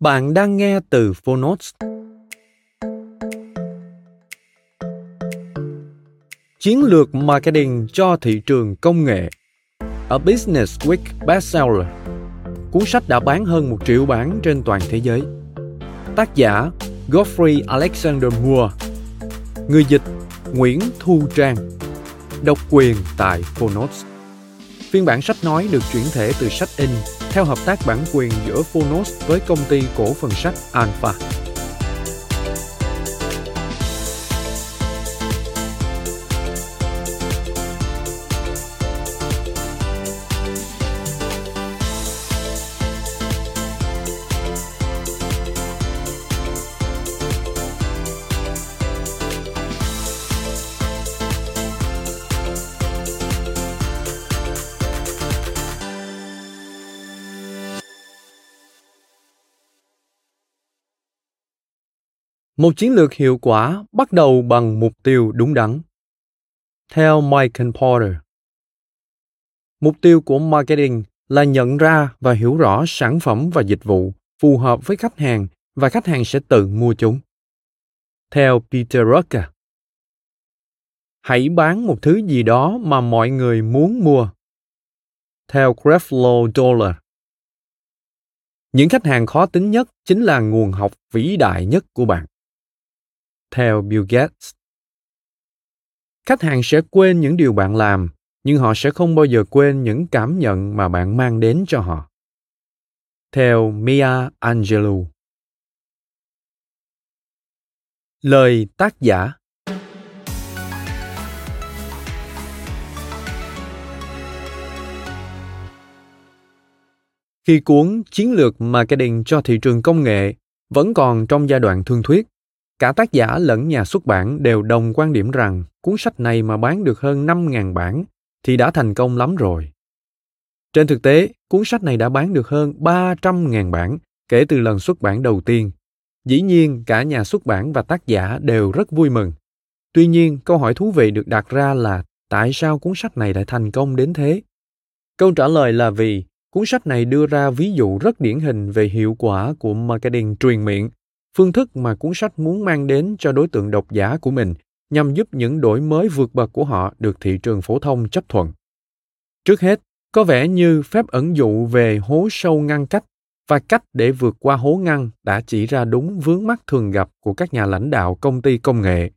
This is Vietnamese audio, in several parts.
Bạn đang nghe từ Phonotes. Chiến lược marketing cho thị trường công nghệ A Business Week bestseller. Cuốn sách đã bán hơn một triệu bản trên toàn thế giới. Tác giả Godfrey Alexander Moore Người dịch Nguyễn Thu Trang Độc quyền tại Phonotes Phiên bản sách nói được chuyển thể từ sách in theo hợp tác bản quyền giữa Phonos với công ty cổ phần sách Alpha. Một chiến lược hiệu quả bắt đầu bằng mục tiêu đúng đắn. Theo Michael Porter, mục tiêu của marketing là nhận ra và hiểu rõ sản phẩm và dịch vụ phù hợp với khách hàng và khách hàng sẽ tự mua chúng. Theo Peter Drucker, hãy bán một thứ gì đó mà mọi người muốn mua. Theo Creflo Dollar, những khách hàng khó tính nhất chính là nguồn học vĩ đại nhất của bạn theo Bill Gates. Khách hàng sẽ quên những điều bạn làm, nhưng họ sẽ không bao giờ quên những cảm nhận mà bạn mang đến cho họ. Theo Mia Angelou. Lời tác giả Khi cuốn Chiến lược marketing cho thị trường công nghệ vẫn còn trong giai đoạn thương thuyết, Cả tác giả lẫn nhà xuất bản đều đồng quan điểm rằng cuốn sách này mà bán được hơn 5.000 bản thì đã thành công lắm rồi. Trên thực tế, cuốn sách này đã bán được hơn 300.000 bản kể từ lần xuất bản đầu tiên. Dĩ nhiên, cả nhà xuất bản và tác giả đều rất vui mừng. Tuy nhiên, câu hỏi thú vị được đặt ra là tại sao cuốn sách này lại thành công đến thế? Câu trả lời là vì cuốn sách này đưa ra ví dụ rất điển hình về hiệu quả của marketing truyền miệng phương thức mà cuốn sách muốn mang đến cho đối tượng độc giả của mình nhằm giúp những đổi mới vượt bậc của họ được thị trường phổ thông chấp thuận. Trước hết, có vẻ như phép ẩn dụ về hố sâu ngăn cách và cách để vượt qua hố ngăn đã chỉ ra đúng vướng mắc thường gặp của các nhà lãnh đạo công ty công nghệ.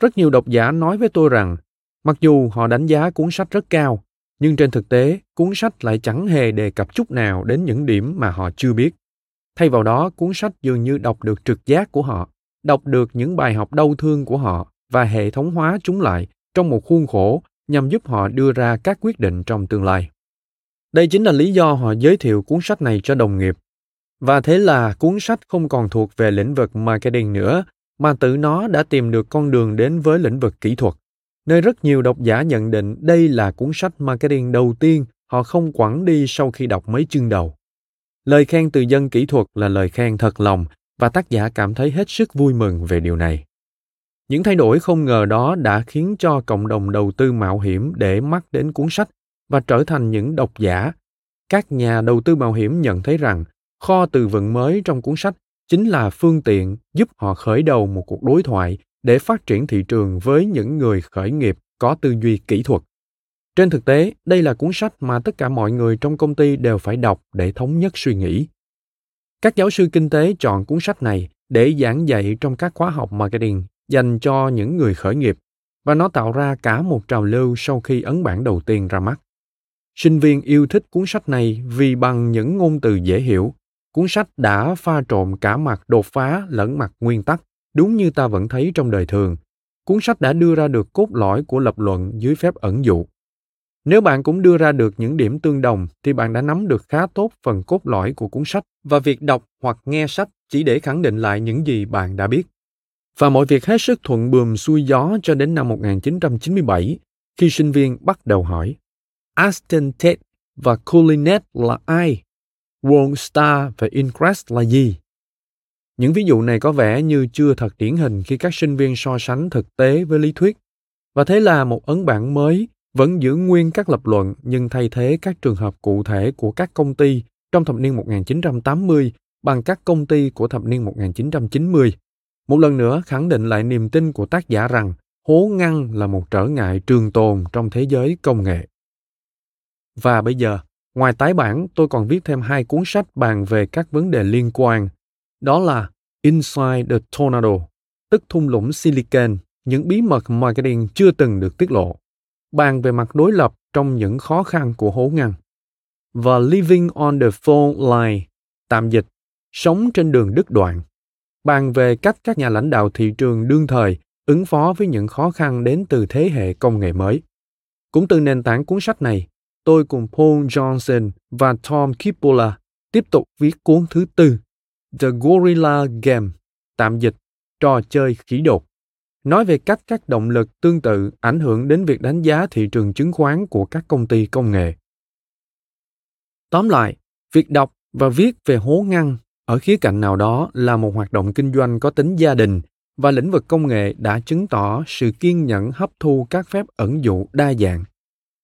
Rất nhiều độc giả nói với tôi rằng, mặc dù họ đánh giá cuốn sách rất cao, nhưng trên thực tế, cuốn sách lại chẳng hề đề cập chút nào đến những điểm mà họ chưa biết. Thay vào đó, cuốn sách dường như đọc được trực giác của họ, đọc được những bài học đau thương của họ và hệ thống hóa chúng lại trong một khuôn khổ nhằm giúp họ đưa ra các quyết định trong tương lai. Đây chính là lý do họ giới thiệu cuốn sách này cho đồng nghiệp. Và thế là cuốn sách không còn thuộc về lĩnh vực marketing nữa, mà tự nó đã tìm được con đường đến với lĩnh vực kỹ thuật, nơi rất nhiều độc giả nhận định đây là cuốn sách marketing đầu tiên họ không quẳng đi sau khi đọc mấy chương đầu. Lời khen từ dân kỹ thuật là lời khen thật lòng, và tác giả cảm thấy hết sức vui mừng về điều này. Những thay đổi không ngờ đó đã khiến cho cộng đồng đầu tư mạo hiểm để mắt đến cuốn sách và trở thành những độc giả. Các nhà đầu tư mạo hiểm nhận thấy rằng, kho từ vựng mới trong cuốn sách chính là phương tiện giúp họ khởi đầu một cuộc đối thoại để phát triển thị trường với những người khởi nghiệp có tư duy kỹ thuật. Trên thực tế, đây là cuốn sách mà tất cả mọi người trong công ty đều phải đọc để thống nhất suy nghĩ. Các giáo sư kinh tế chọn cuốn sách này để giảng dạy trong các khóa học marketing dành cho những người khởi nghiệp và nó tạo ra cả một trào lưu sau khi ấn bản đầu tiên ra mắt. Sinh viên yêu thích cuốn sách này vì bằng những ngôn từ dễ hiểu, cuốn sách đã pha trộn cả mặt đột phá lẫn mặt nguyên tắc, đúng như ta vẫn thấy trong đời thường. Cuốn sách đã đưa ra được cốt lõi của lập luận dưới phép ẩn dụ. Nếu bạn cũng đưa ra được những điểm tương đồng thì bạn đã nắm được khá tốt phần cốt lõi của cuốn sách và việc đọc hoặc nghe sách chỉ để khẳng định lại những gì bạn đã biết. Và mọi việc hết sức thuận buồm xuôi gió cho đến năm 1997, khi sinh viên bắt đầu hỏi Aston Tate và Coulinet là ai? World Star và Increst là gì? Những ví dụ này có vẻ như chưa thật điển hình khi các sinh viên so sánh thực tế với lý thuyết. Và thế là một ấn bản mới vẫn giữ nguyên các lập luận nhưng thay thế các trường hợp cụ thể của các công ty trong thập niên 1980 bằng các công ty của thập niên 1990. Một lần nữa khẳng định lại niềm tin của tác giả rằng hố ngăn là một trở ngại trường tồn trong thế giới công nghệ. Và bây giờ, ngoài tái bản, tôi còn viết thêm hai cuốn sách bàn về các vấn đề liên quan. Đó là Inside the Tornado, tức thung lũng Silicon, những bí mật marketing chưa từng được tiết lộ. Bàn về mặt đối lập trong những khó khăn của hố ngăn. Và Living on the Fault Line, tạm dịch, sống trên đường đứt đoạn. Bàn về cách các nhà lãnh đạo thị trường đương thời ứng phó với những khó khăn đến từ thế hệ công nghệ mới. Cũng từ nền tảng cuốn sách này, tôi cùng Paul Johnson và Tom Kippola tiếp tục viết cuốn thứ tư, The Gorilla Game, tạm dịch, trò chơi khí đột, nói về cách các động lực tương tự ảnh hưởng đến việc đánh giá thị trường chứng khoán của các công ty công nghệ. Tóm lại, việc đọc và viết về hố ngăn ở khía cạnh nào đó là một hoạt động kinh doanh có tính gia đình và lĩnh vực công nghệ đã chứng tỏ sự kiên nhẫn hấp thu các phép ẩn dụ đa dạng.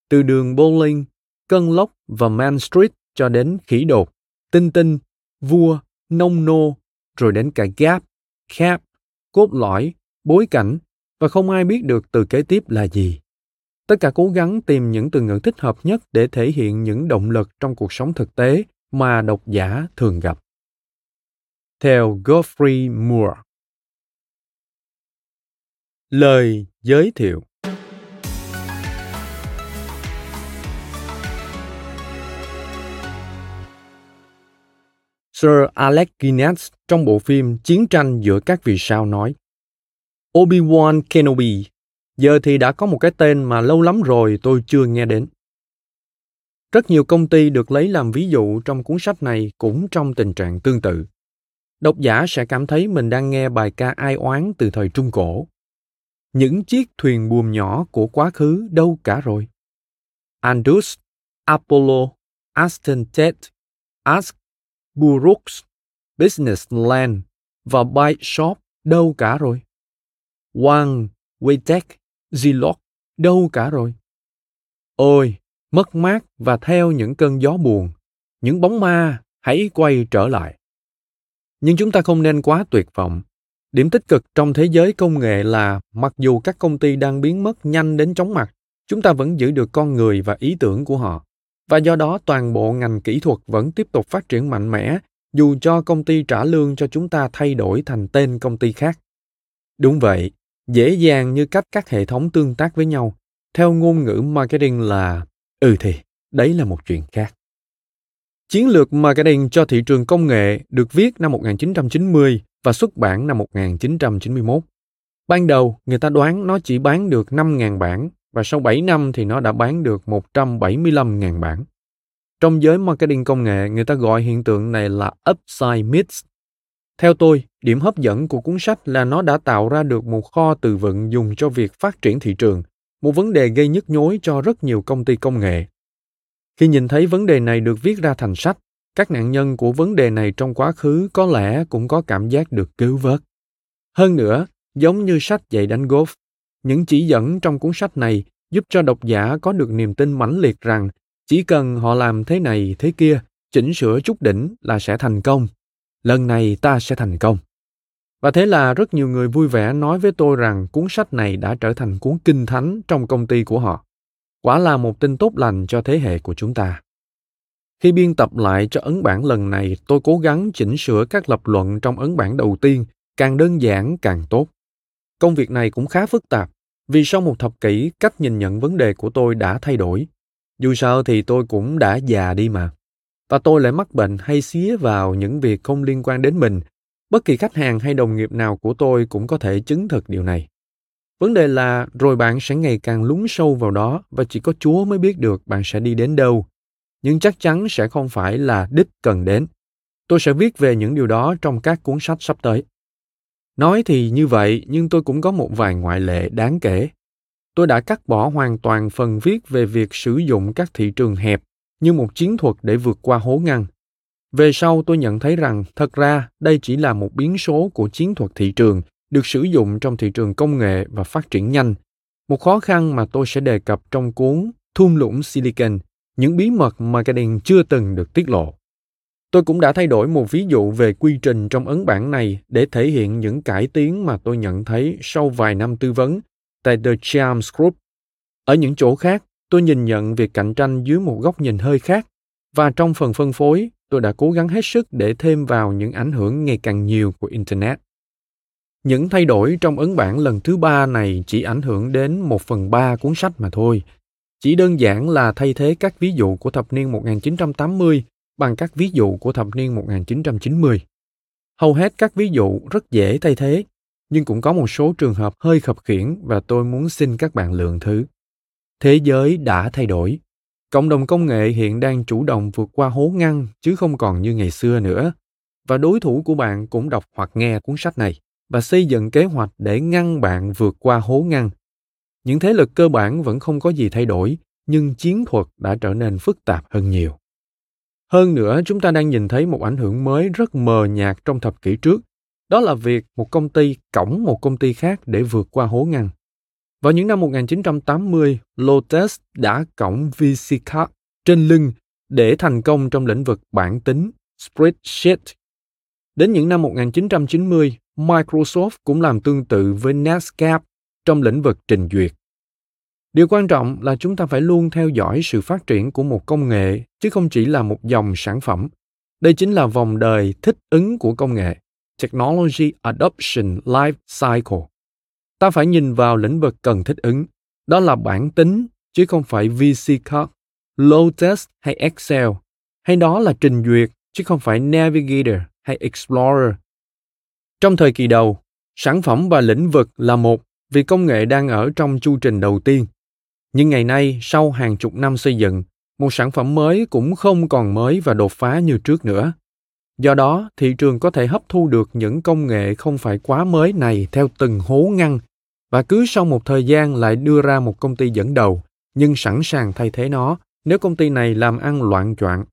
Từ đường bowling, cân lốc và Man Street cho đến khỉ đột, tinh tinh, vua, nông nô, rồi đến cả gap, cap, cốt lõi, bối cảnh và không ai biết được từ kế tiếp là gì. Tất cả cố gắng tìm những từ ngữ thích hợp nhất để thể hiện những động lực trong cuộc sống thực tế mà độc giả thường gặp. Theo Geoffrey Moore Lời giới thiệu Sir Alec Guinness trong bộ phim Chiến tranh giữa các vì sao nói Obi-Wan Kenobi, giờ thì đã có một cái tên mà lâu lắm rồi tôi chưa nghe đến. Rất nhiều công ty được lấy làm ví dụ trong cuốn sách này cũng trong tình trạng tương tự. Độc giả sẽ cảm thấy mình đang nghe bài ca ai oán từ thời Trung Cổ. Những chiếc thuyền buồm nhỏ của quá khứ đâu cả rồi? Andus, Apollo, Aston Ted, Ask, Burroughs, Business Land và Bike Shop đâu cả rồi? Wang, Weitek, Zilog đâu cả rồi? Ôi, mất mát và theo những cơn gió buồn, những bóng ma hãy quay trở lại. Nhưng chúng ta không nên quá tuyệt vọng. Điểm tích cực trong thế giới công nghệ là mặc dù các công ty đang biến mất nhanh đến chóng mặt, chúng ta vẫn giữ được con người và ý tưởng của họ. Và do đó toàn bộ ngành kỹ thuật vẫn tiếp tục phát triển mạnh mẽ dù cho công ty trả lương cho chúng ta thay đổi thành tên công ty khác. Đúng vậy, dễ dàng như cách các hệ thống tương tác với nhau. Theo ngôn ngữ marketing là ừ thì, đấy là một chuyện khác. Chiến lược marketing cho thị trường công nghệ được viết năm 1990 và xuất bản năm 1991. Ban đầu, người ta đoán nó chỉ bán được 5.000 bản và sau 7 năm thì nó đã bán được 175.000 bản. Trong giới marketing công nghệ, người ta gọi hiện tượng này là upside mix theo tôi, điểm hấp dẫn của cuốn sách là nó đã tạo ra được một kho từ vựng dùng cho việc phát triển thị trường, một vấn đề gây nhức nhối cho rất nhiều công ty công nghệ. Khi nhìn thấy vấn đề này được viết ra thành sách, các nạn nhân của vấn đề này trong quá khứ có lẽ cũng có cảm giác được cứu vớt. Hơn nữa, giống như sách dạy đánh golf, những chỉ dẫn trong cuốn sách này giúp cho độc giả có được niềm tin mãnh liệt rằng chỉ cần họ làm thế này thế kia, chỉnh sửa chút đỉnh là sẽ thành công. Lần này ta sẽ thành công. Và thế là rất nhiều người vui vẻ nói với tôi rằng cuốn sách này đã trở thành cuốn kinh thánh trong công ty của họ. Quả là một tin tốt lành cho thế hệ của chúng ta. Khi biên tập lại cho ấn bản lần này, tôi cố gắng chỉnh sửa các lập luận trong ấn bản đầu tiên, càng đơn giản càng tốt. Công việc này cũng khá phức tạp, vì sau một thập kỷ, cách nhìn nhận vấn đề của tôi đã thay đổi. Dù sao thì tôi cũng đã già đi mà. Và tôi lại mắc bệnh hay xía vào những việc không liên quan đến mình. Bất kỳ khách hàng hay đồng nghiệp nào của tôi cũng có thể chứng thực điều này. Vấn đề là rồi bạn sẽ ngày càng lún sâu vào đó và chỉ có Chúa mới biết được bạn sẽ đi đến đâu. Nhưng chắc chắn sẽ không phải là đích cần đến. Tôi sẽ viết về những điều đó trong các cuốn sách sắp tới. Nói thì như vậy, nhưng tôi cũng có một vài ngoại lệ đáng kể. Tôi đã cắt bỏ hoàn toàn phần viết về việc sử dụng các thị trường hẹp như một chiến thuật để vượt qua hố ngăn. Về sau tôi nhận thấy rằng thật ra đây chỉ là một biến số của chiến thuật thị trường được sử dụng trong thị trường công nghệ và phát triển nhanh. Một khó khăn mà tôi sẽ đề cập trong cuốn Thung lũng Silicon, những bí mật marketing chưa từng được tiết lộ. Tôi cũng đã thay đổi một ví dụ về quy trình trong ấn bản này để thể hiện những cải tiến mà tôi nhận thấy sau vài năm tư vấn tại The Charms Group. Ở những chỗ khác, tôi nhìn nhận việc cạnh tranh dưới một góc nhìn hơi khác và trong phần phân phối, tôi đã cố gắng hết sức để thêm vào những ảnh hưởng ngày càng nhiều của Internet. Những thay đổi trong ấn bản lần thứ ba này chỉ ảnh hưởng đến một phần ba cuốn sách mà thôi. Chỉ đơn giản là thay thế các ví dụ của thập niên 1980 bằng các ví dụ của thập niên 1990. Hầu hết các ví dụ rất dễ thay thế, nhưng cũng có một số trường hợp hơi khập khiển và tôi muốn xin các bạn lượng thứ. Thế giới đã thay đổi. Cộng đồng công nghệ hiện đang chủ động vượt qua hố ngăn chứ không còn như ngày xưa nữa. Và đối thủ của bạn cũng đọc hoặc nghe cuốn sách này và xây dựng kế hoạch để ngăn bạn vượt qua hố ngăn. Những thế lực cơ bản vẫn không có gì thay đổi, nhưng chiến thuật đã trở nên phức tạp hơn nhiều. Hơn nữa, chúng ta đang nhìn thấy một ảnh hưởng mới rất mờ nhạt trong thập kỷ trước. Đó là việc một công ty cổng một công ty khác để vượt qua hố ngăn. Vào những năm 1980, Lotus đã cõng VCCard trên lưng để thành công trong lĩnh vực bản tính, spreadsheet. Đến những năm 1990, Microsoft cũng làm tương tự với Netscape trong lĩnh vực trình duyệt. Điều quan trọng là chúng ta phải luôn theo dõi sự phát triển của một công nghệ chứ không chỉ là một dòng sản phẩm. Đây chính là vòng đời thích ứng của công nghệ, Technology Adoption Life Cycle. Ta phải nhìn vào lĩnh vực cần thích ứng, đó là bản tính chứ không phải VC Card, Lotus hay Excel, hay đó là trình duyệt chứ không phải Navigator hay Explorer. Trong thời kỳ đầu, sản phẩm và lĩnh vực là một vì công nghệ đang ở trong chu trình đầu tiên. Nhưng ngày nay sau hàng chục năm xây dựng một sản phẩm mới cũng không còn mới và đột phá như trước nữa. Do đó thị trường có thể hấp thu được những công nghệ không phải quá mới này theo từng hố ngăn và cứ sau một thời gian lại đưa ra một công ty dẫn đầu nhưng sẵn sàng thay thế nó nếu công ty này làm ăn loạn choạng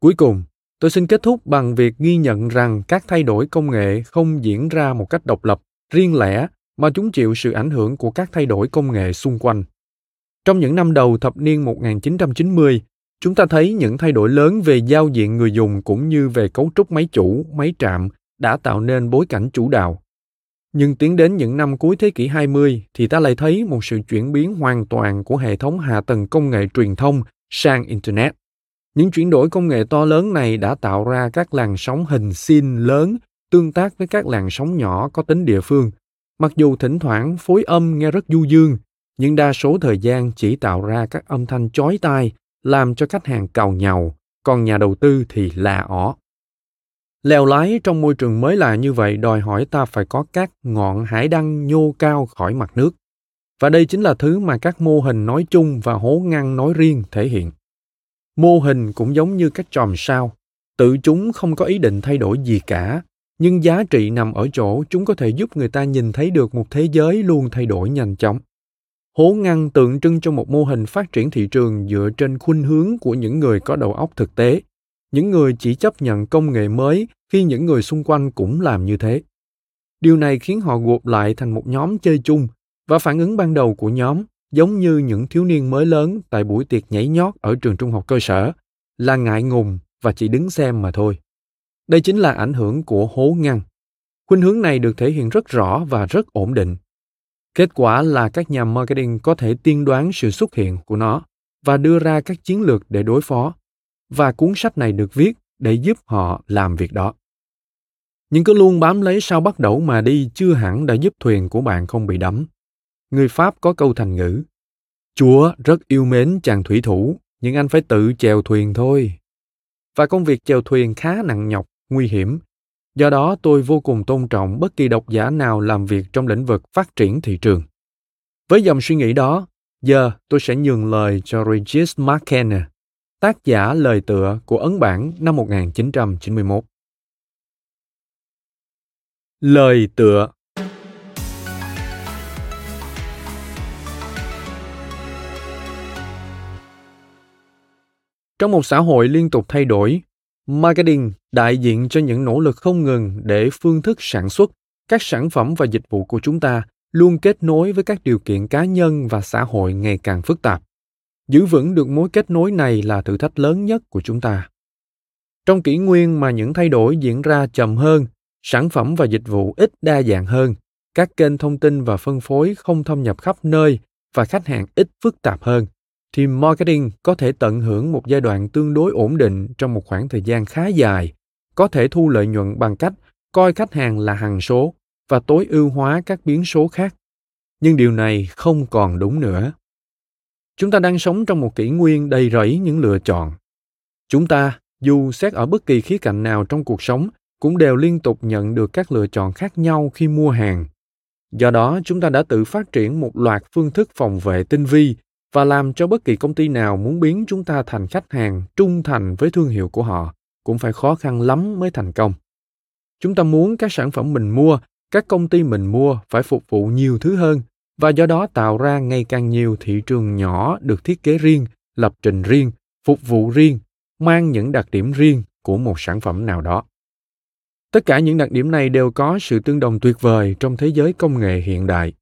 cuối cùng tôi xin kết thúc bằng việc ghi nhận rằng các thay đổi công nghệ không diễn ra một cách độc lập riêng lẻ mà chúng chịu sự ảnh hưởng của các thay đổi công nghệ xung quanh trong những năm đầu thập niên 1990, chúng ta thấy những thay đổi lớn về giao diện người dùng cũng như về cấu trúc máy chủ, máy trạm đã tạo nên bối cảnh chủ đạo. Nhưng tiến đến những năm cuối thế kỷ 20 thì ta lại thấy một sự chuyển biến hoàn toàn của hệ thống hạ tầng công nghệ truyền thông sang Internet. Những chuyển đổi công nghệ to lớn này đã tạo ra các làn sóng hình xin lớn tương tác với các làn sóng nhỏ có tính địa phương. Mặc dù thỉnh thoảng phối âm nghe rất du dương, nhưng đa số thời gian chỉ tạo ra các âm thanh chói tai làm cho khách hàng cào nhàu còn nhà đầu tư thì là ỏ leo lái trong môi trường mới lạ như vậy đòi hỏi ta phải có các ngọn hải đăng nhô cao khỏi mặt nước. Và đây chính là thứ mà các mô hình nói chung và hố ngăn nói riêng thể hiện. Mô hình cũng giống như các chòm sao, tự chúng không có ý định thay đổi gì cả, nhưng giá trị nằm ở chỗ chúng có thể giúp người ta nhìn thấy được một thế giới luôn thay đổi nhanh chóng. Hố ngăn tượng trưng cho một mô hình phát triển thị trường dựa trên khuynh hướng của những người có đầu óc thực tế những người chỉ chấp nhận công nghệ mới khi những người xung quanh cũng làm như thế. Điều này khiến họ gộp lại thành một nhóm chơi chung và phản ứng ban đầu của nhóm giống như những thiếu niên mới lớn tại buổi tiệc nhảy nhót ở trường trung học cơ sở là ngại ngùng và chỉ đứng xem mà thôi. Đây chính là ảnh hưởng của hố ngăn. Khuynh hướng này được thể hiện rất rõ và rất ổn định. Kết quả là các nhà marketing có thể tiên đoán sự xuất hiện của nó và đưa ra các chiến lược để đối phó. Và cuốn sách này được viết để giúp họ làm việc đó. Nhưng cứ luôn bám lấy sau bắt đầu mà đi chưa hẳn đã giúp thuyền của bạn không bị đắm. Người Pháp có câu thành ngữ, Chúa rất yêu mến chàng thủy thủ, nhưng anh phải tự chèo thuyền thôi. Và công việc chèo thuyền khá nặng nhọc, nguy hiểm. Do đó tôi vô cùng tôn trọng bất kỳ độc giả nào làm việc trong lĩnh vực phát triển thị trường. Với dòng suy nghĩ đó, giờ tôi sẽ nhường lời cho Regis McKenna, tác giả lời tựa của ấn bản năm 1991. Lời tựa Trong một xã hội liên tục thay đổi, marketing đại diện cho những nỗ lực không ngừng để phương thức sản xuất, các sản phẩm và dịch vụ của chúng ta luôn kết nối với các điều kiện cá nhân và xã hội ngày càng phức tạp. Giữ vững được mối kết nối này là thử thách lớn nhất của chúng ta. Trong kỷ nguyên mà những thay đổi diễn ra chậm hơn, sản phẩm và dịch vụ ít đa dạng hơn, các kênh thông tin và phân phối không thâm nhập khắp nơi và khách hàng ít phức tạp hơn, thì marketing có thể tận hưởng một giai đoạn tương đối ổn định trong một khoảng thời gian khá dài, có thể thu lợi nhuận bằng cách coi khách hàng là hằng số và tối ưu hóa các biến số khác. Nhưng điều này không còn đúng nữa. Chúng ta đang sống trong một kỷ nguyên đầy rẫy những lựa chọn. Chúng ta, dù xét ở bất kỳ khía cạnh nào trong cuộc sống, cũng đều liên tục nhận được các lựa chọn khác nhau khi mua hàng. Do đó, chúng ta đã tự phát triển một loạt phương thức phòng vệ tinh vi và làm cho bất kỳ công ty nào muốn biến chúng ta thành khách hàng trung thành với thương hiệu của họ cũng phải khó khăn lắm mới thành công. Chúng ta muốn các sản phẩm mình mua, các công ty mình mua phải phục vụ nhiều thứ hơn và do đó tạo ra ngày càng nhiều thị trường nhỏ được thiết kế riêng, lập trình riêng, phục vụ riêng, mang những đặc điểm riêng của một sản phẩm nào đó. Tất cả những đặc điểm này đều có sự tương đồng tuyệt vời trong thế giới công nghệ hiện đại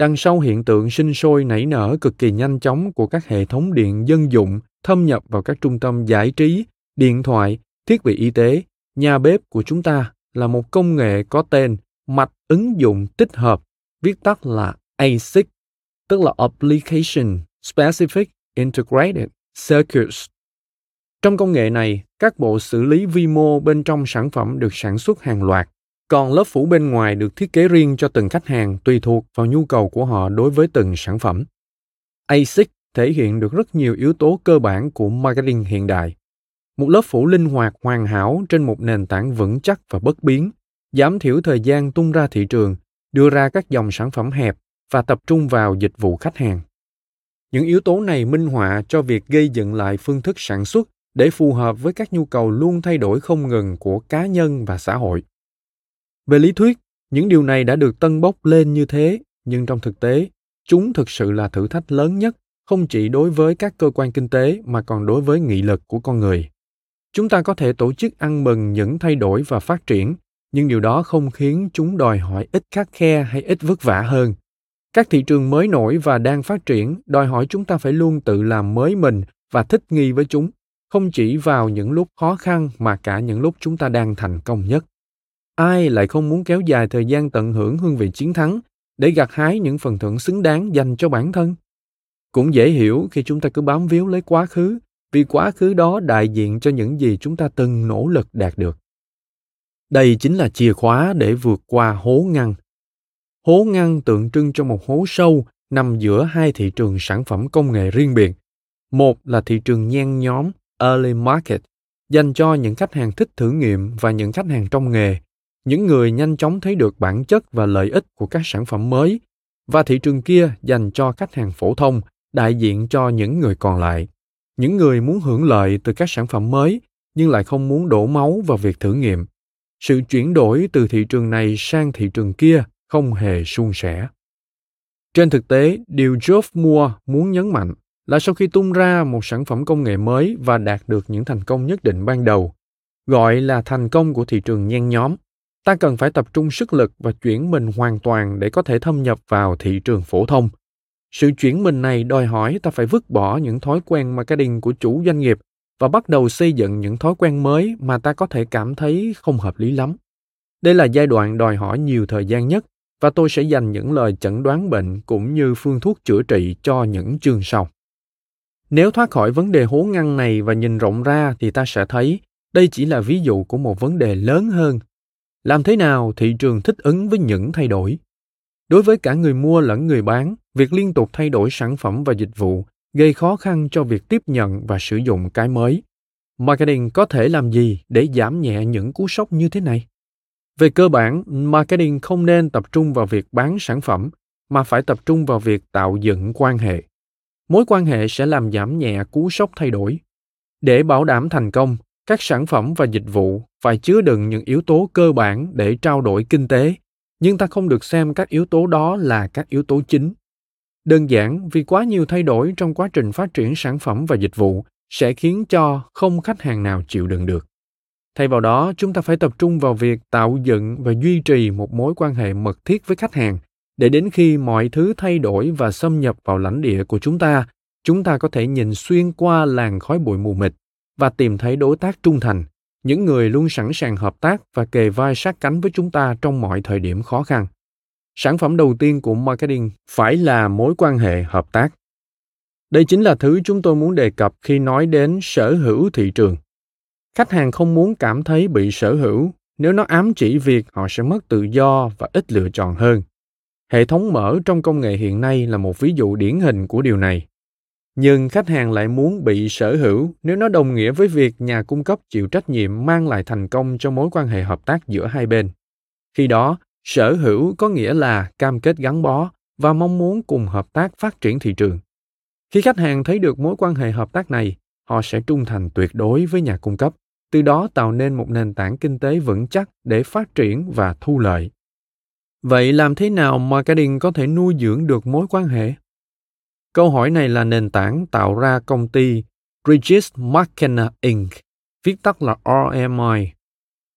đằng sau hiện tượng sinh sôi nảy nở cực kỳ nhanh chóng của các hệ thống điện dân dụng thâm nhập vào các trung tâm giải trí, điện thoại, thiết bị y tế, nhà bếp của chúng ta là một công nghệ có tên mạch ứng dụng tích hợp, viết tắt là ASIC, tức là Application Specific Integrated Circuits. Trong công nghệ này, các bộ xử lý vi mô bên trong sản phẩm được sản xuất hàng loạt còn lớp phủ bên ngoài được thiết kế riêng cho từng khách hàng tùy thuộc vào nhu cầu của họ đối với từng sản phẩm. ASIC thể hiện được rất nhiều yếu tố cơ bản của marketing hiện đại. Một lớp phủ linh hoạt hoàn hảo trên một nền tảng vững chắc và bất biến, giảm thiểu thời gian tung ra thị trường, đưa ra các dòng sản phẩm hẹp và tập trung vào dịch vụ khách hàng. Những yếu tố này minh họa cho việc gây dựng lại phương thức sản xuất để phù hợp với các nhu cầu luôn thay đổi không ngừng của cá nhân và xã hội. Về lý thuyết, những điều này đã được tân bốc lên như thế, nhưng trong thực tế, chúng thực sự là thử thách lớn nhất không chỉ đối với các cơ quan kinh tế mà còn đối với nghị lực của con người. Chúng ta có thể tổ chức ăn mừng những thay đổi và phát triển, nhưng điều đó không khiến chúng đòi hỏi ít khắc khe hay ít vất vả hơn. Các thị trường mới nổi và đang phát triển đòi hỏi chúng ta phải luôn tự làm mới mình và thích nghi với chúng, không chỉ vào những lúc khó khăn mà cả những lúc chúng ta đang thành công nhất. Ai lại không muốn kéo dài thời gian tận hưởng hương vị chiến thắng để gặt hái những phần thưởng xứng đáng dành cho bản thân? Cũng dễ hiểu khi chúng ta cứ bám víu lấy quá khứ vì quá khứ đó đại diện cho những gì chúng ta từng nỗ lực đạt được. Đây chính là chìa khóa để vượt qua hố ngăn hố ngăn tượng trưng cho một hố sâu nằm giữa hai thị trường sản phẩm công nghệ riêng biệt. Một là thị trường nhen nhóm early market, dành cho những khách hàng thích thử nghiệm và những khách hàng trong nghề, những người nhanh chóng thấy được bản chất và lợi ích của các sản phẩm mới, và thị trường kia dành cho khách hàng phổ thông, đại diện cho những người còn lại. Những người muốn hưởng lợi từ các sản phẩm mới, nhưng lại không muốn đổ máu vào việc thử nghiệm. Sự chuyển đổi từ thị trường này sang thị trường kia không hề suôn sẻ. Trên thực tế, điều Geoff Moore muốn nhấn mạnh là sau khi tung ra một sản phẩm công nghệ mới và đạt được những thành công nhất định ban đầu, gọi là thành công của thị trường nhen nhóm, ta cần phải tập trung sức lực và chuyển mình hoàn toàn để có thể thâm nhập vào thị trường phổ thông. Sự chuyển mình này đòi hỏi ta phải vứt bỏ những thói quen marketing của chủ doanh nghiệp và bắt đầu xây dựng những thói quen mới mà ta có thể cảm thấy không hợp lý lắm. Đây là giai đoạn đòi hỏi nhiều thời gian nhất và tôi sẽ dành những lời chẩn đoán bệnh cũng như phương thuốc chữa trị cho những chương sau. Nếu thoát khỏi vấn đề hố ngăn này và nhìn rộng ra thì ta sẽ thấy đây chỉ là ví dụ của một vấn đề lớn hơn. Làm thế nào thị trường thích ứng với những thay đổi? Đối với cả người mua lẫn người bán, việc liên tục thay đổi sản phẩm và dịch vụ gây khó khăn cho việc tiếp nhận và sử dụng cái mới. Marketing có thể làm gì để giảm nhẹ những cú sốc như thế này? Về cơ bản, marketing không nên tập trung vào việc bán sản phẩm mà phải tập trung vào việc tạo dựng quan hệ. Mối quan hệ sẽ làm giảm nhẹ cú sốc thay đổi. Để bảo đảm thành công, các sản phẩm và dịch vụ phải chứa đựng những yếu tố cơ bản để trao đổi kinh tế, nhưng ta không được xem các yếu tố đó là các yếu tố chính. Đơn giản vì quá nhiều thay đổi trong quá trình phát triển sản phẩm và dịch vụ sẽ khiến cho không khách hàng nào chịu đựng được. Thay vào đó, chúng ta phải tập trung vào việc tạo dựng và duy trì một mối quan hệ mật thiết với khách hàng để đến khi mọi thứ thay đổi và xâm nhập vào lãnh địa của chúng ta, chúng ta có thể nhìn xuyên qua làn khói bụi mù mịt và tìm thấy đối tác trung thành, những người luôn sẵn sàng hợp tác và kề vai sát cánh với chúng ta trong mọi thời điểm khó khăn. Sản phẩm đầu tiên của marketing phải là mối quan hệ hợp tác. Đây chính là thứ chúng tôi muốn đề cập khi nói đến sở hữu thị trường khách hàng không muốn cảm thấy bị sở hữu, nếu nó ám chỉ việc họ sẽ mất tự do và ít lựa chọn hơn. Hệ thống mở trong công nghệ hiện nay là một ví dụ điển hình của điều này. Nhưng khách hàng lại muốn bị sở hữu nếu nó đồng nghĩa với việc nhà cung cấp chịu trách nhiệm mang lại thành công cho mối quan hệ hợp tác giữa hai bên. Khi đó, sở hữu có nghĩa là cam kết gắn bó và mong muốn cùng hợp tác phát triển thị trường. Khi khách hàng thấy được mối quan hệ hợp tác này, họ sẽ trung thành tuyệt đối với nhà cung cấp từ đó tạo nên một nền tảng kinh tế vững chắc để phát triển và thu lợi vậy làm thế nào marketing có thể nuôi dưỡng được mối quan hệ câu hỏi này là nền tảng tạo ra công ty Regis McKenna Inc., viết tắt là RMI.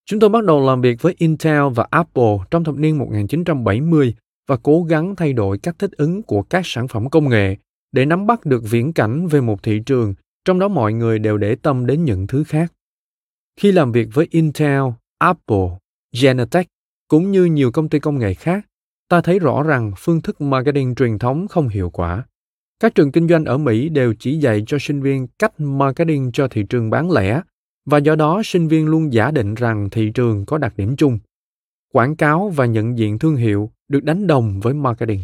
Chúng tôi bắt đầu làm việc với Intel và Apple trong thập niên 1970 và cố gắng thay đổi cách thích ứng của các sản phẩm công nghệ để nắm bắt được viễn cảnh về một thị trường trong đó mọi người đều để tâm đến những thứ khác. Khi làm việc với Intel, Apple, Genentech cũng như nhiều công ty công nghệ khác, ta thấy rõ rằng phương thức marketing truyền thống không hiệu quả. Các trường kinh doanh ở Mỹ đều chỉ dạy cho sinh viên cách marketing cho thị trường bán lẻ và do đó sinh viên luôn giả định rằng thị trường có đặc điểm chung. Quảng cáo và nhận diện thương hiệu được đánh đồng với marketing.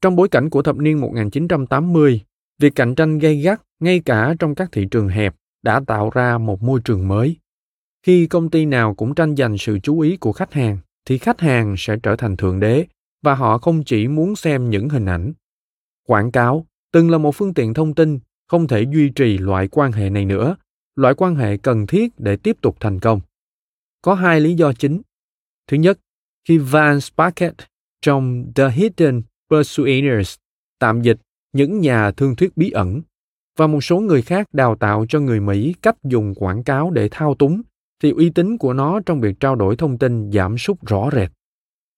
Trong bối cảnh của thập niên 1980, việc cạnh tranh gay gắt ngay cả trong các thị trường hẹp đã tạo ra một môi trường mới. Khi công ty nào cũng tranh giành sự chú ý của khách hàng, thì khách hàng sẽ trở thành thượng đế, và họ không chỉ muốn xem những hình ảnh. Quảng cáo từng là một phương tiện thông tin, không thể duy trì loại quan hệ này nữa. Loại quan hệ cần thiết để tiếp tục thành công. Có hai lý do chính. Thứ nhất, khi Van Sparket trong The Hidden Persuaders tạm dịch những nhà thương thuyết bí ẩn và một số người khác đào tạo cho người Mỹ cách dùng quảng cáo để thao túng, thì uy tín của nó trong việc trao đổi thông tin giảm sút rõ rệt.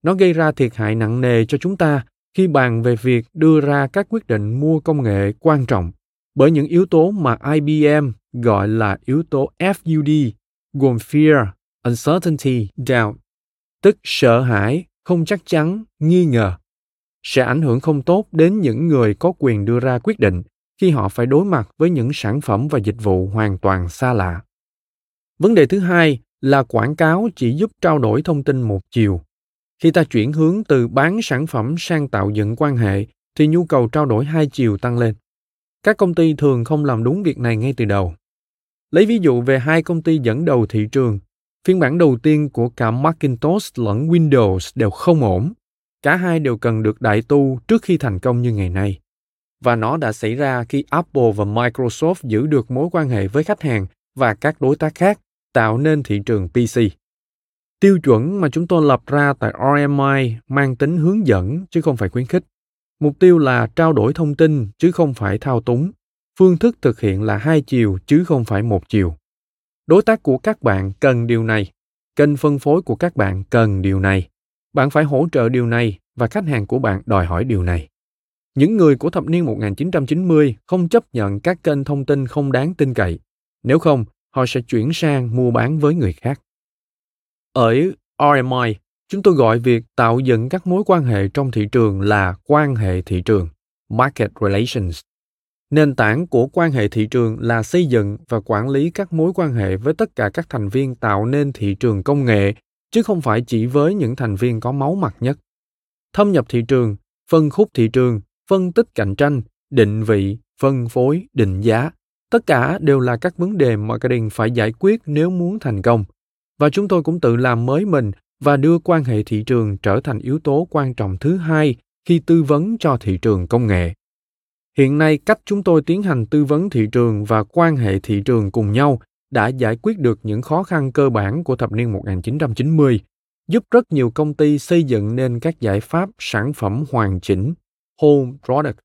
Nó gây ra thiệt hại nặng nề cho chúng ta khi bàn về việc đưa ra các quyết định mua công nghệ quan trọng bởi những yếu tố mà IBM gọi là yếu tố FUD, gồm Fear, Uncertainty, Doubt, tức sợ hãi, không chắc chắn, nghi ngờ, sẽ ảnh hưởng không tốt đến những người có quyền đưa ra quyết định khi họ phải đối mặt với những sản phẩm và dịch vụ hoàn toàn xa lạ. Vấn đề thứ hai là quảng cáo chỉ giúp trao đổi thông tin một chiều. Khi ta chuyển hướng từ bán sản phẩm sang tạo dựng quan hệ, thì nhu cầu trao đổi hai chiều tăng lên. Các công ty thường không làm đúng việc này ngay từ đầu. Lấy ví dụ về hai công ty dẫn đầu thị trường, phiên bản đầu tiên của cả Macintosh lẫn Windows đều không ổn. Cả hai đều cần được đại tu trước khi thành công như ngày nay và nó đã xảy ra khi Apple và Microsoft giữ được mối quan hệ với khách hàng và các đối tác khác, tạo nên thị trường PC. Tiêu chuẩn mà chúng tôi lập ra tại RMI mang tính hướng dẫn chứ không phải khuyến khích. Mục tiêu là trao đổi thông tin chứ không phải thao túng. Phương thức thực hiện là hai chiều chứ không phải một chiều. Đối tác của các bạn cần điều này, kênh phân phối của các bạn cần điều này. Bạn phải hỗ trợ điều này và khách hàng của bạn đòi hỏi điều này. Những người của thập niên 1990 không chấp nhận các kênh thông tin không đáng tin cậy. Nếu không, họ sẽ chuyển sang mua bán với người khác. Ở RMI, chúng tôi gọi việc tạo dựng các mối quan hệ trong thị trường là quan hệ thị trường market relations nền tảng của quan hệ thị trường là xây dựng và quản lý các mối quan hệ với tất cả các thành viên tạo nên thị trường công nghệ chứ không phải chỉ với những thành viên có máu mặt nhất thâm nhập thị trường phân khúc thị trường phân tích cạnh tranh định vị phân phối định giá. Tất cả đều là các vấn đề marketing phải giải quyết nếu muốn thành công. Và chúng tôi cũng tự làm mới mình và đưa quan hệ thị trường trở thành yếu tố quan trọng thứ hai khi tư vấn cho thị trường công nghệ. Hiện nay cách chúng tôi tiến hành tư vấn thị trường và quan hệ thị trường cùng nhau đã giải quyết được những khó khăn cơ bản của thập niên 1990, giúp rất nhiều công ty xây dựng nên các giải pháp sản phẩm hoàn chỉnh, whole product,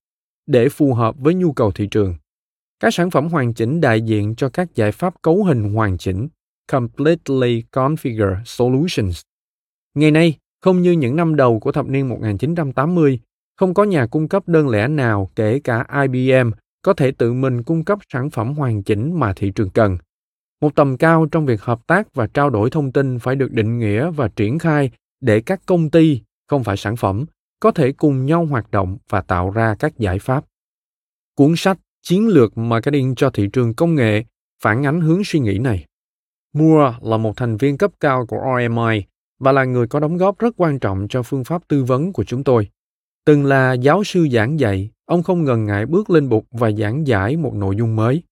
để phù hợp với nhu cầu thị trường. Các sản phẩm hoàn chỉnh đại diện cho các giải pháp cấu hình hoàn chỉnh, completely configured solutions. Ngày nay, không như những năm đầu của thập niên 1980, không có nhà cung cấp đơn lẻ nào kể cả IBM có thể tự mình cung cấp sản phẩm hoàn chỉnh mà thị trường cần. Một tầm cao trong việc hợp tác và trao đổi thông tin phải được định nghĩa và triển khai để các công ty, không phải sản phẩm, có thể cùng nhau hoạt động và tạo ra các giải pháp. Cuốn sách Chiến lược marketing cho thị trường công nghệ phản ánh hướng suy nghĩ này. Moore là một thành viên cấp cao của RMI và là người có đóng góp rất quan trọng cho phương pháp tư vấn của chúng tôi. Từng là giáo sư giảng dạy, ông không ngần ngại bước lên bục và giảng giải một nội dung mới.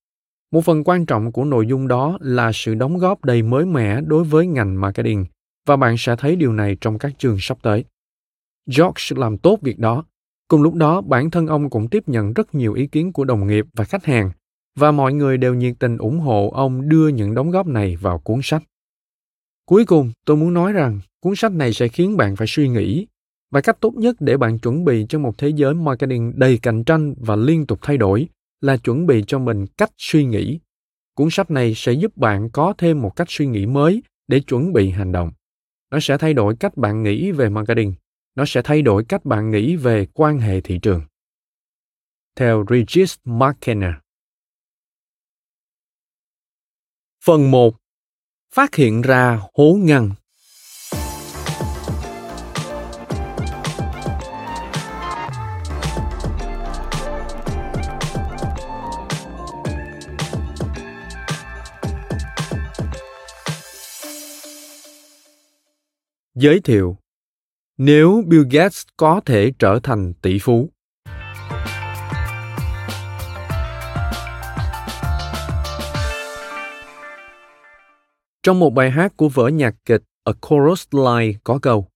Một phần quan trọng của nội dung đó là sự đóng góp đầy mới mẻ đối với ngành marketing và bạn sẽ thấy điều này trong các chương sắp tới. George làm tốt việc đó. Cùng lúc đó, bản thân ông cũng tiếp nhận rất nhiều ý kiến của đồng nghiệp và khách hàng và mọi người đều nhiệt tình ủng hộ ông đưa những đóng góp này vào cuốn sách. Cuối cùng, tôi muốn nói rằng cuốn sách này sẽ khiến bạn phải suy nghĩ và cách tốt nhất để bạn chuẩn bị cho một thế giới marketing đầy cạnh tranh và liên tục thay đổi là chuẩn bị cho mình cách suy nghĩ. Cuốn sách này sẽ giúp bạn có thêm một cách suy nghĩ mới để chuẩn bị hành động. Nó sẽ thay đổi cách bạn nghĩ về marketing. Nó sẽ thay đổi cách bạn nghĩ về quan hệ thị trường. Theo Regis McKenna. Phần 1. Phát hiện ra hố ngăn Giới thiệu nếu Bill Gates có thể trở thành tỷ phú Trong một bài hát của vở nhạc kịch A Chorus Line có câu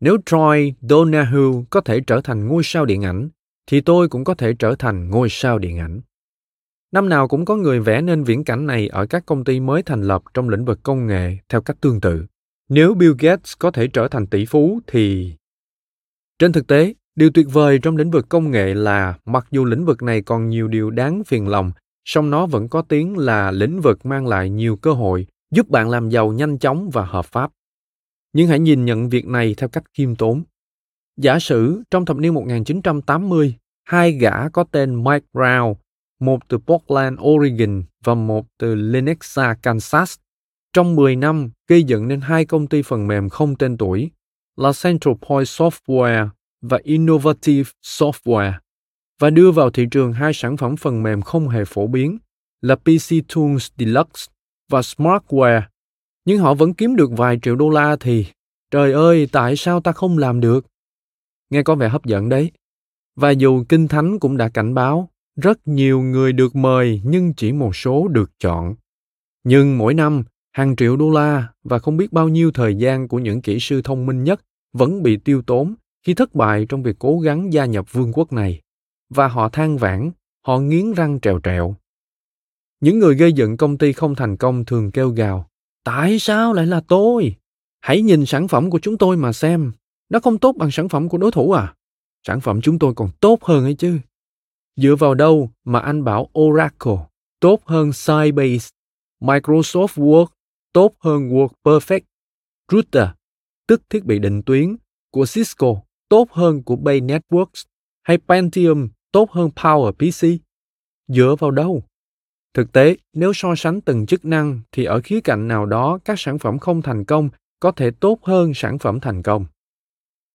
Nếu Troy Donahue có thể trở thành ngôi sao điện ảnh, thì tôi cũng có thể trở thành ngôi sao điện ảnh. Năm nào cũng có người vẽ nên viễn cảnh này ở các công ty mới thành lập trong lĩnh vực công nghệ theo cách tương tự. Nếu Bill Gates có thể trở thành tỷ phú thì... Trên thực tế, điều tuyệt vời trong lĩnh vực công nghệ là mặc dù lĩnh vực này còn nhiều điều đáng phiền lòng, song nó vẫn có tiếng là lĩnh vực mang lại nhiều cơ hội giúp bạn làm giàu nhanh chóng và hợp pháp. Nhưng hãy nhìn nhận việc này theo cách khiêm tốn. Giả sử trong thập niên 1980, hai gã có tên Mike Brown, một từ Portland, Oregon và một từ Lenexa, Kansas, trong 10 năm gây dựng nên hai công ty phần mềm không tên tuổi là Central Point Software và Innovative Software và đưa vào thị trường hai sản phẩm phần mềm không hề phổ biến là PC Tools Deluxe và Smartware. Nhưng họ vẫn kiếm được vài triệu đô la thì trời ơi, tại sao ta không làm được? Nghe có vẻ hấp dẫn đấy. Và dù Kinh Thánh cũng đã cảnh báo, rất nhiều người được mời nhưng chỉ một số được chọn. Nhưng mỗi năm, hàng triệu đô la và không biết bao nhiêu thời gian của những kỹ sư thông minh nhất vẫn bị tiêu tốn khi thất bại trong việc cố gắng gia nhập vương quốc này. Và họ than vãn, họ nghiến răng trèo trèo. Những người gây dựng công ty không thành công thường kêu gào, tại sao lại là tôi? Hãy nhìn sản phẩm của chúng tôi mà xem, nó không tốt bằng sản phẩm của đối thủ à? Sản phẩm chúng tôi còn tốt hơn ấy chứ. Dựa vào đâu mà anh bảo oracle tốt hơn sybase, microsoft word tốt hơn WordPerfect. Router, tức thiết bị định tuyến của Cisco tốt hơn của Bay Networks hay Pentium tốt hơn PowerPC? Dựa vào đâu? Thực tế, nếu so sánh từng chức năng thì ở khía cạnh nào đó các sản phẩm không thành công có thể tốt hơn sản phẩm thành công.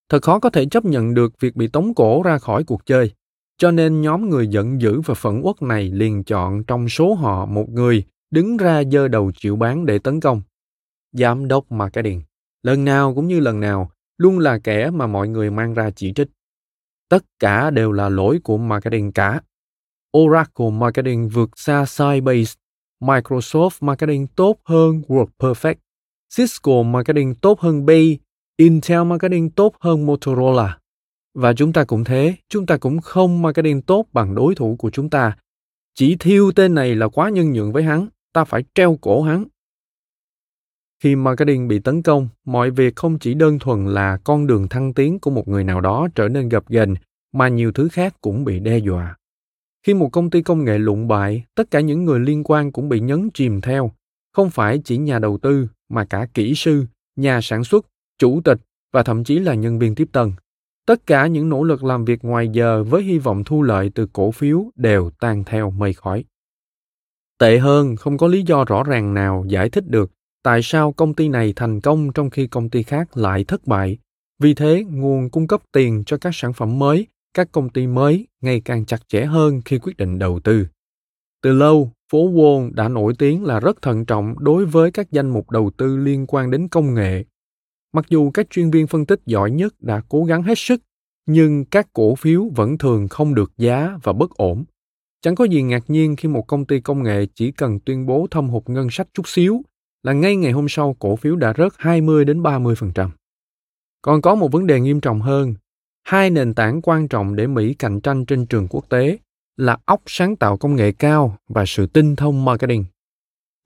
Thật khó có thể chấp nhận được việc bị tống cổ ra khỏi cuộc chơi, cho nên nhóm người giận dữ và phẫn uất này liền chọn trong số họ một người đứng ra dơ đầu chịu bán để tấn công. Giám đốc marketing, lần nào cũng như lần nào, luôn là kẻ mà mọi người mang ra chỉ trích. Tất cả đều là lỗi của marketing cả. Oracle Marketing vượt xa Sybase, Microsoft Marketing tốt hơn WordPerfect, Cisco Marketing tốt hơn Bay, Intel Marketing tốt hơn Motorola. Và chúng ta cũng thế, chúng ta cũng không marketing tốt bằng đối thủ của chúng ta. Chỉ thiêu tên này là quá nhân nhượng với hắn, ta phải treo cổ hắn. Khi marketing bị tấn công, mọi việc không chỉ đơn thuần là con đường thăng tiến của một người nào đó trở nên gập ghềnh, mà nhiều thứ khác cũng bị đe dọa. Khi một công ty công nghệ lụng bại, tất cả những người liên quan cũng bị nhấn chìm theo, không phải chỉ nhà đầu tư mà cả kỹ sư, nhà sản xuất, chủ tịch và thậm chí là nhân viên tiếp tân. Tất cả những nỗ lực làm việc ngoài giờ với hy vọng thu lợi từ cổ phiếu đều tan theo mây khói. Tệ hơn, không có lý do rõ ràng nào giải thích được tại sao công ty này thành công trong khi công ty khác lại thất bại. Vì thế, nguồn cung cấp tiền cho các sản phẩm mới, các công ty mới ngày càng chặt chẽ hơn khi quyết định đầu tư. Từ lâu, phố Wall đã nổi tiếng là rất thận trọng đối với các danh mục đầu tư liên quan đến công nghệ. Mặc dù các chuyên viên phân tích giỏi nhất đã cố gắng hết sức, nhưng các cổ phiếu vẫn thường không được giá và bất ổn. Chẳng có gì ngạc nhiên khi một công ty công nghệ chỉ cần tuyên bố thâm hụt ngân sách chút xíu là ngay ngày hôm sau cổ phiếu đã rớt 20 đến 30%. Còn có một vấn đề nghiêm trọng hơn, hai nền tảng quan trọng để Mỹ cạnh tranh trên trường quốc tế là óc sáng tạo công nghệ cao và sự tinh thông marketing.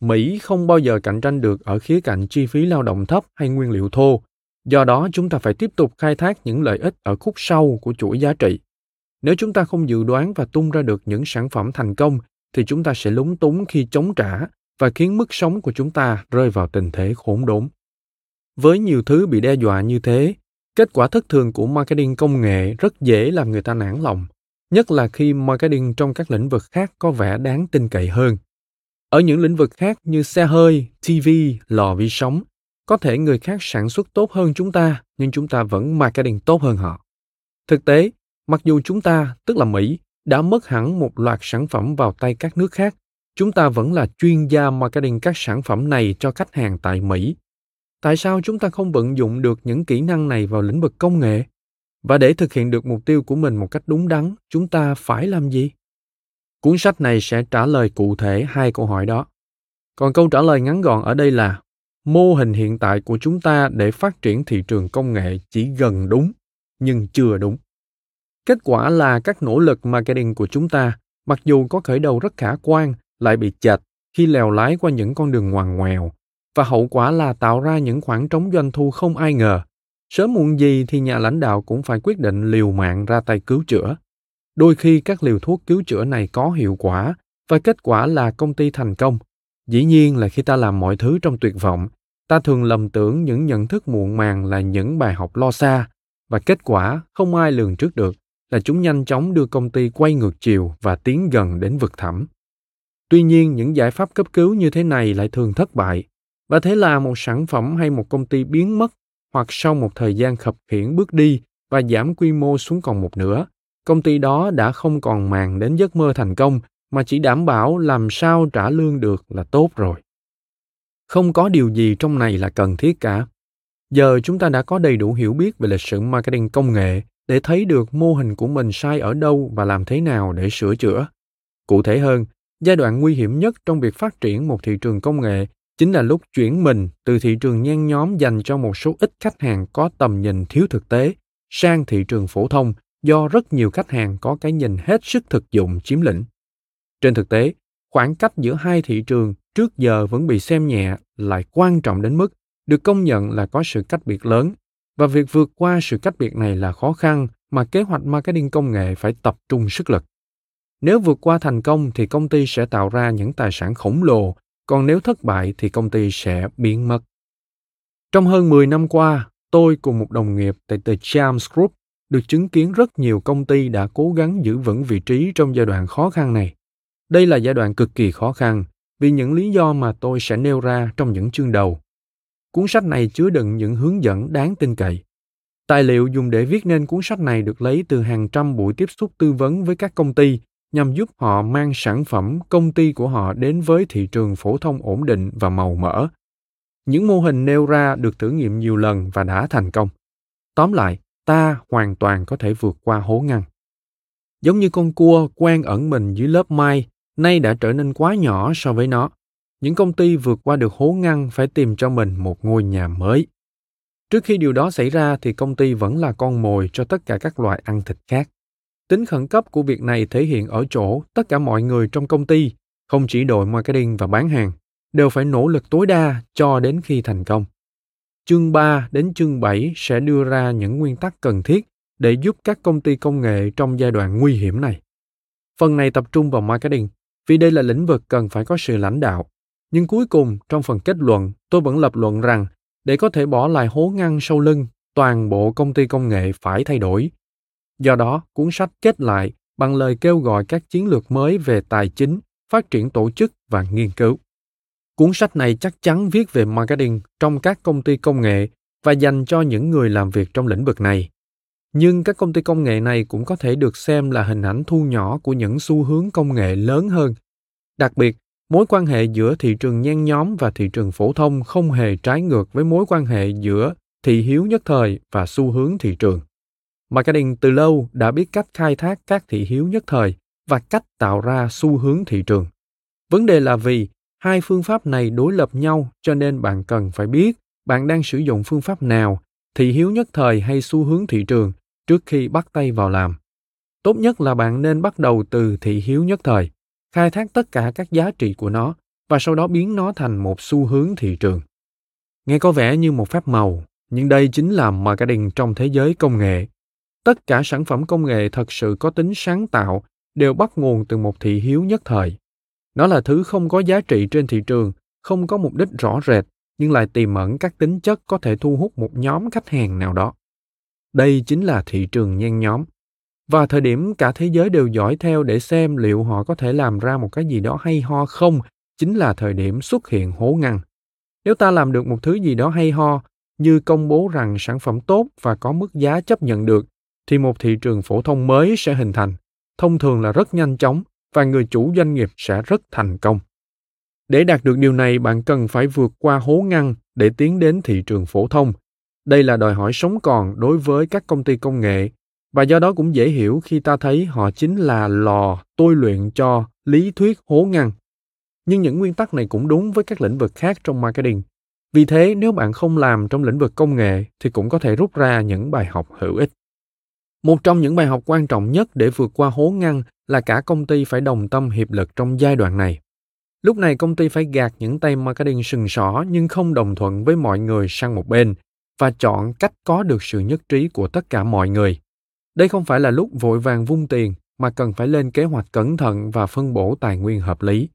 Mỹ không bao giờ cạnh tranh được ở khía cạnh chi phí lao động thấp hay nguyên liệu thô, do đó chúng ta phải tiếp tục khai thác những lợi ích ở khúc sau của chuỗi giá trị. Nếu chúng ta không dự đoán và tung ra được những sản phẩm thành công thì chúng ta sẽ lúng túng khi chống trả và khiến mức sống của chúng ta rơi vào tình thế khốn đốn. Với nhiều thứ bị đe dọa như thế, kết quả thất thường của marketing công nghệ rất dễ làm người ta nản lòng, nhất là khi marketing trong các lĩnh vực khác có vẻ đáng tin cậy hơn. Ở những lĩnh vực khác như xe hơi, TV, lò vi sóng, có thể người khác sản xuất tốt hơn chúng ta, nhưng chúng ta vẫn marketing tốt hơn họ. Thực tế, mặc dù chúng ta, tức là Mỹ, đã mất hẳn một loạt sản phẩm vào tay các nước khác, chúng ta vẫn là chuyên gia marketing các sản phẩm này cho khách hàng tại Mỹ. Tại sao chúng ta không vận dụng được những kỹ năng này vào lĩnh vực công nghệ? Và để thực hiện được mục tiêu của mình một cách đúng đắn, chúng ta phải làm gì? Cuốn sách này sẽ trả lời cụ thể hai câu hỏi đó. Còn câu trả lời ngắn gọn ở đây là mô hình hiện tại của chúng ta để phát triển thị trường công nghệ chỉ gần đúng nhưng chưa đúng kết quả là các nỗ lực marketing của chúng ta, mặc dù có khởi đầu rất khả quan, lại bị chệch khi lèo lái qua những con đường ngoằn ngoèo. Và hậu quả là tạo ra những khoảng trống doanh thu không ai ngờ. Sớm muộn gì thì nhà lãnh đạo cũng phải quyết định liều mạng ra tay cứu chữa. Đôi khi các liều thuốc cứu chữa này có hiệu quả, và kết quả là công ty thành công. Dĩ nhiên là khi ta làm mọi thứ trong tuyệt vọng, ta thường lầm tưởng những nhận thức muộn màng là những bài học lo xa, và kết quả không ai lường trước được là chúng nhanh chóng đưa công ty quay ngược chiều và tiến gần đến vực thẳm. Tuy nhiên, những giải pháp cấp cứu như thế này lại thường thất bại. Và thế là một sản phẩm hay một công ty biến mất, hoặc sau một thời gian khập khiễng bước đi và giảm quy mô xuống còn một nửa, công ty đó đã không còn màng đến giấc mơ thành công, mà chỉ đảm bảo làm sao trả lương được là tốt rồi. Không có điều gì trong này là cần thiết cả. Giờ chúng ta đã có đầy đủ hiểu biết về lịch sử marketing công nghệ để thấy được mô hình của mình sai ở đâu và làm thế nào để sửa chữa cụ thể hơn giai đoạn nguy hiểm nhất trong việc phát triển một thị trường công nghệ chính là lúc chuyển mình từ thị trường nhen nhóm dành cho một số ít khách hàng có tầm nhìn thiếu thực tế sang thị trường phổ thông do rất nhiều khách hàng có cái nhìn hết sức thực dụng chiếm lĩnh. Trên thực tế, khoảng cách giữa hai thị trường trước giờ vẫn bị xem nhẹ lại quan trọng đến mức được công nhận là có sự cách biệt lớn và việc vượt qua sự cách biệt này là khó khăn mà kế hoạch marketing công nghệ phải tập trung sức lực. Nếu vượt qua thành công thì công ty sẽ tạo ra những tài sản khổng lồ, còn nếu thất bại thì công ty sẽ biến mất. Trong hơn 10 năm qua, tôi cùng một đồng nghiệp tại The Charms Group được chứng kiến rất nhiều công ty đã cố gắng giữ vững vị trí trong giai đoạn khó khăn này. Đây là giai đoạn cực kỳ khó khăn vì những lý do mà tôi sẽ nêu ra trong những chương đầu cuốn sách này chứa đựng những hướng dẫn đáng tin cậy. Tài liệu dùng để viết nên cuốn sách này được lấy từ hàng trăm buổi tiếp xúc tư vấn với các công ty nhằm giúp họ mang sản phẩm công ty của họ đến với thị trường phổ thông ổn định và màu mỡ. Những mô hình nêu ra được thử nghiệm nhiều lần và đã thành công. Tóm lại, ta hoàn toàn có thể vượt qua hố ngăn. Giống như con cua quen ẩn mình dưới lớp mai, nay đã trở nên quá nhỏ so với nó. Những công ty vượt qua được hố ngăn phải tìm cho mình một ngôi nhà mới. Trước khi điều đó xảy ra thì công ty vẫn là con mồi cho tất cả các loại ăn thịt khác. Tính khẩn cấp của việc này thể hiện ở chỗ tất cả mọi người trong công ty, không chỉ đội marketing và bán hàng, đều phải nỗ lực tối đa cho đến khi thành công. Chương 3 đến chương 7 sẽ đưa ra những nguyên tắc cần thiết để giúp các công ty công nghệ trong giai đoạn nguy hiểm này. Phần này tập trung vào marketing vì đây là lĩnh vực cần phải có sự lãnh đạo. Nhưng cuối cùng, trong phần kết luận, tôi vẫn lập luận rằng để có thể bỏ lại hố ngăn sau lưng, toàn bộ công ty công nghệ phải thay đổi. Do đó, cuốn sách kết lại bằng lời kêu gọi các chiến lược mới về tài chính, phát triển tổ chức và nghiên cứu. Cuốn sách này chắc chắn viết về marketing trong các công ty công nghệ và dành cho những người làm việc trong lĩnh vực này. Nhưng các công ty công nghệ này cũng có thể được xem là hình ảnh thu nhỏ của những xu hướng công nghệ lớn hơn. Đặc biệt, mối quan hệ giữa thị trường nhen nhóm và thị trường phổ thông không hề trái ngược với mối quan hệ giữa thị hiếu nhất thời và xu hướng thị trường. Marketing từ lâu đã biết cách khai thác các thị hiếu nhất thời và cách tạo ra xu hướng thị trường. Vấn đề là vì hai phương pháp này đối lập nhau cho nên bạn cần phải biết bạn đang sử dụng phương pháp nào, thị hiếu nhất thời hay xu hướng thị trường trước khi bắt tay vào làm. Tốt nhất là bạn nên bắt đầu từ thị hiếu nhất thời, khai thác tất cả các giá trị của nó và sau đó biến nó thành một xu hướng thị trường. Nghe có vẻ như một phép màu, nhưng đây chính là marketing trong thế giới công nghệ. Tất cả sản phẩm công nghệ thật sự có tính sáng tạo đều bắt nguồn từ một thị hiếu nhất thời. Nó là thứ không có giá trị trên thị trường, không có mục đích rõ rệt, nhưng lại tiềm ẩn các tính chất có thể thu hút một nhóm khách hàng nào đó. Đây chính là thị trường nhen nhóm. Và thời điểm cả thế giới đều dõi theo để xem liệu họ có thể làm ra một cái gì đó hay ho không, chính là thời điểm xuất hiện hố ngăn. Nếu ta làm được một thứ gì đó hay ho, như công bố rằng sản phẩm tốt và có mức giá chấp nhận được, thì một thị trường phổ thông mới sẽ hình thành. Thông thường là rất nhanh chóng và người chủ doanh nghiệp sẽ rất thành công. Để đạt được điều này, bạn cần phải vượt qua hố ngăn để tiến đến thị trường phổ thông. Đây là đòi hỏi sống còn đối với các công ty công nghệ và do đó cũng dễ hiểu khi ta thấy họ chính là lò tôi luyện cho lý thuyết hố ngăn. Nhưng những nguyên tắc này cũng đúng với các lĩnh vực khác trong marketing. Vì thế, nếu bạn không làm trong lĩnh vực công nghệ thì cũng có thể rút ra những bài học hữu ích. Một trong những bài học quan trọng nhất để vượt qua hố ngăn là cả công ty phải đồng tâm hiệp lực trong giai đoạn này. Lúc này công ty phải gạt những tay marketing sừng sỏ nhưng không đồng thuận với mọi người sang một bên và chọn cách có được sự nhất trí của tất cả mọi người. Đây không phải là lúc vội vàng vung tiền mà cần phải lên kế hoạch cẩn thận và phân bổ tài nguyên hợp lý.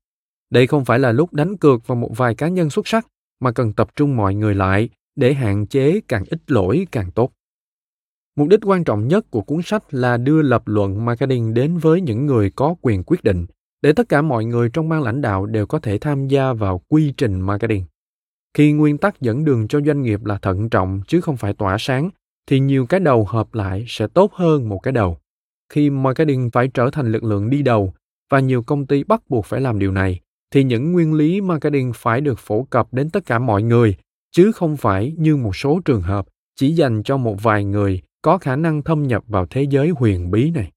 Đây không phải là lúc đánh cược vào một vài cá nhân xuất sắc mà cần tập trung mọi người lại để hạn chế càng ít lỗi càng tốt. Mục đích quan trọng nhất của cuốn sách là đưa lập luận marketing đến với những người có quyền quyết định để tất cả mọi người trong ban lãnh đạo đều có thể tham gia vào quy trình marketing. Khi nguyên tắc dẫn đường cho doanh nghiệp là thận trọng chứ không phải tỏa sáng, thì nhiều cái đầu hợp lại sẽ tốt hơn một cái đầu. Khi marketing phải trở thành lực lượng đi đầu và nhiều công ty bắt buộc phải làm điều này, thì những nguyên lý marketing phải được phổ cập đến tất cả mọi người, chứ không phải như một số trường hợp chỉ dành cho một vài người có khả năng thâm nhập vào thế giới huyền bí này.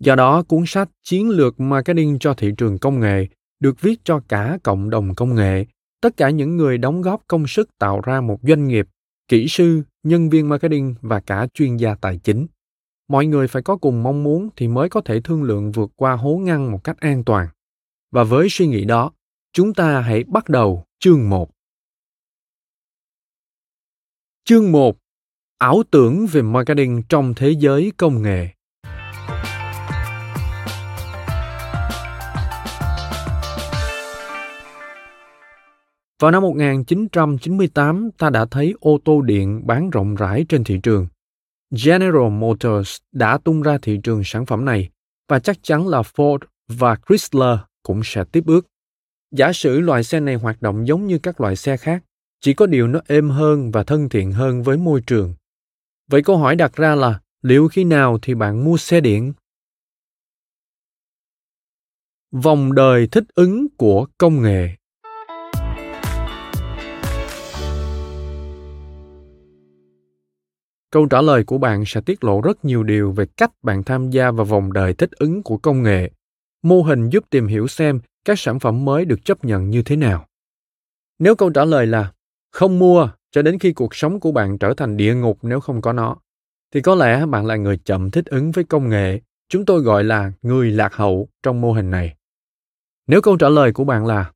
Do đó, cuốn sách Chiến lược Marketing cho thị trường công nghệ được viết cho cả cộng đồng công nghệ, tất cả những người đóng góp công sức tạo ra một doanh nghiệp, kỹ sư, nhân viên marketing và cả chuyên gia tài chính. Mọi người phải có cùng mong muốn thì mới có thể thương lượng vượt qua hố ngăn một cách an toàn. Và với suy nghĩ đó, chúng ta hãy bắt đầu chương 1. Chương 1. Ảo tưởng về marketing trong thế giới công nghệ. Vào năm 1998, ta đã thấy ô tô điện bán rộng rãi trên thị trường. General Motors đã tung ra thị trường sản phẩm này và chắc chắn là Ford và Chrysler cũng sẽ tiếp bước. Giả sử loại xe này hoạt động giống như các loại xe khác, chỉ có điều nó êm hơn và thân thiện hơn với môi trường vậy câu hỏi đặt ra là liệu khi nào thì bạn mua xe điện vòng đời thích ứng của công nghệ câu trả lời của bạn sẽ tiết lộ rất nhiều điều về cách bạn tham gia vào vòng đời thích ứng của công nghệ, mô hình giúp tìm hiểu xem các sản phẩm mới được chấp nhận như thế nào. Nếu câu trả lời là không mua cho đến khi cuộc sống của bạn trở thành địa ngục nếu không có nó, thì có lẽ bạn là người chậm thích ứng với công nghệ, chúng tôi gọi là người lạc hậu trong mô hình này. Nếu câu trả lời của bạn là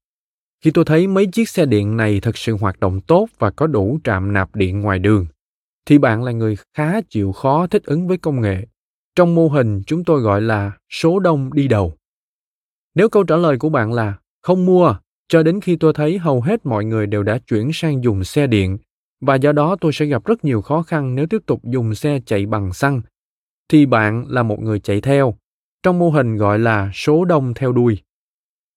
khi tôi thấy mấy chiếc xe điện này thật sự hoạt động tốt và có đủ trạm nạp điện ngoài đường thì bạn là người khá chịu khó thích ứng với công nghệ. Trong mô hình, chúng tôi gọi là số đông đi đầu. Nếu câu trả lời của bạn là không mua, cho đến khi tôi thấy hầu hết mọi người đều đã chuyển sang dùng xe điện, và do đó tôi sẽ gặp rất nhiều khó khăn nếu tiếp tục dùng xe chạy bằng xăng, thì bạn là một người chạy theo. Trong mô hình gọi là số đông theo đuôi.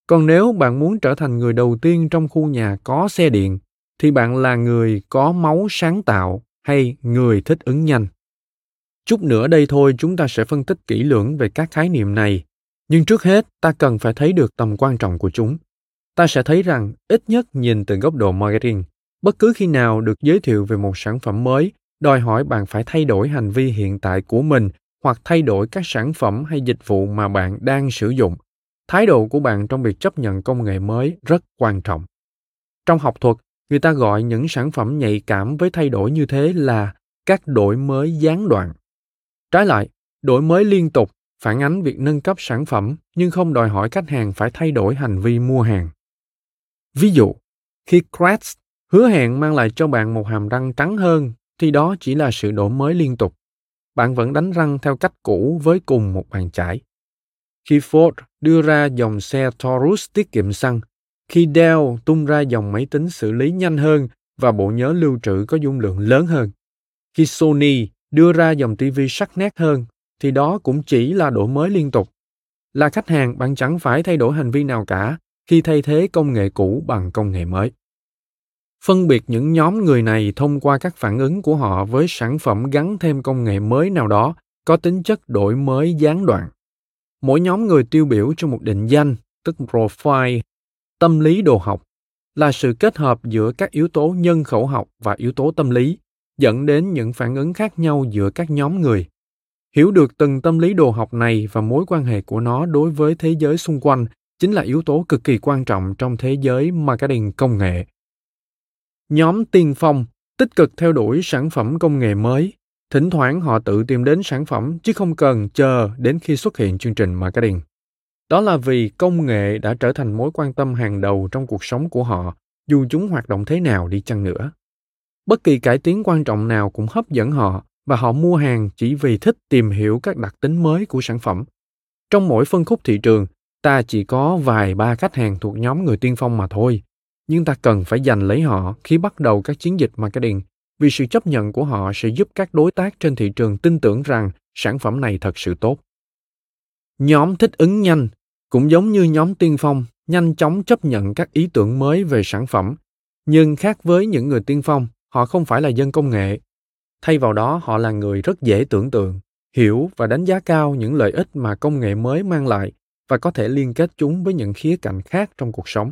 Còn nếu bạn muốn trở thành người đầu tiên trong khu nhà có xe điện, thì bạn là người có máu sáng tạo hay người thích ứng nhanh. Chút nữa đây thôi chúng ta sẽ phân tích kỹ lưỡng về các khái niệm này. Nhưng trước hết, ta cần phải thấy được tầm quan trọng của chúng. Ta sẽ thấy rằng, ít nhất nhìn từ góc độ marketing, bất cứ khi nào được giới thiệu về một sản phẩm mới, đòi hỏi bạn phải thay đổi hành vi hiện tại của mình, hoặc thay đổi các sản phẩm hay dịch vụ mà bạn đang sử dụng. Thái độ của bạn trong việc chấp nhận công nghệ mới rất quan trọng. Trong học thuật người ta gọi những sản phẩm nhạy cảm với thay đổi như thế là các đổi mới gián đoạn. Trái lại, đổi mới liên tục phản ánh việc nâng cấp sản phẩm nhưng không đòi hỏi khách hàng phải thay đổi hành vi mua hàng. Ví dụ, khi crest hứa hẹn mang lại cho bạn một hàm răng trắng hơn thì đó chỉ là sự đổi mới liên tục. Bạn vẫn đánh răng theo cách cũ với cùng một bàn chải. Khi ford đưa ra dòng xe taurus tiết kiệm xăng khi Dell tung ra dòng máy tính xử lý nhanh hơn và bộ nhớ lưu trữ có dung lượng lớn hơn. Khi Sony đưa ra dòng TV sắc nét hơn, thì đó cũng chỉ là đổi mới liên tục. Là khách hàng, bạn chẳng phải thay đổi hành vi nào cả khi thay thế công nghệ cũ bằng công nghệ mới. Phân biệt những nhóm người này thông qua các phản ứng của họ với sản phẩm gắn thêm công nghệ mới nào đó có tính chất đổi mới gián đoạn. Mỗi nhóm người tiêu biểu cho một định danh, tức profile tâm lý đồ học là sự kết hợp giữa các yếu tố nhân khẩu học và yếu tố tâm lý, dẫn đến những phản ứng khác nhau giữa các nhóm người. Hiểu được từng tâm lý đồ học này và mối quan hệ của nó đối với thế giới xung quanh chính là yếu tố cực kỳ quan trọng trong thế giới marketing công nghệ. Nhóm tiên phong tích cực theo đuổi sản phẩm công nghệ mới, thỉnh thoảng họ tự tìm đến sản phẩm chứ không cần chờ đến khi xuất hiện chương trình marketing đó là vì công nghệ đã trở thành mối quan tâm hàng đầu trong cuộc sống của họ, dù chúng hoạt động thế nào đi chăng nữa. Bất kỳ cải tiến quan trọng nào cũng hấp dẫn họ, và họ mua hàng chỉ vì thích tìm hiểu các đặc tính mới của sản phẩm. Trong mỗi phân khúc thị trường, ta chỉ có vài ba khách hàng thuộc nhóm người tiên phong mà thôi. Nhưng ta cần phải giành lấy họ khi bắt đầu các chiến dịch marketing, vì sự chấp nhận của họ sẽ giúp các đối tác trên thị trường tin tưởng rằng sản phẩm này thật sự tốt nhóm thích ứng nhanh, cũng giống như nhóm tiên phong, nhanh chóng chấp nhận các ý tưởng mới về sản phẩm. Nhưng khác với những người tiên phong, họ không phải là dân công nghệ. Thay vào đó, họ là người rất dễ tưởng tượng, hiểu và đánh giá cao những lợi ích mà công nghệ mới mang lại và có thể liên kết chúng với những khía cạnh khác trong cuộc sống.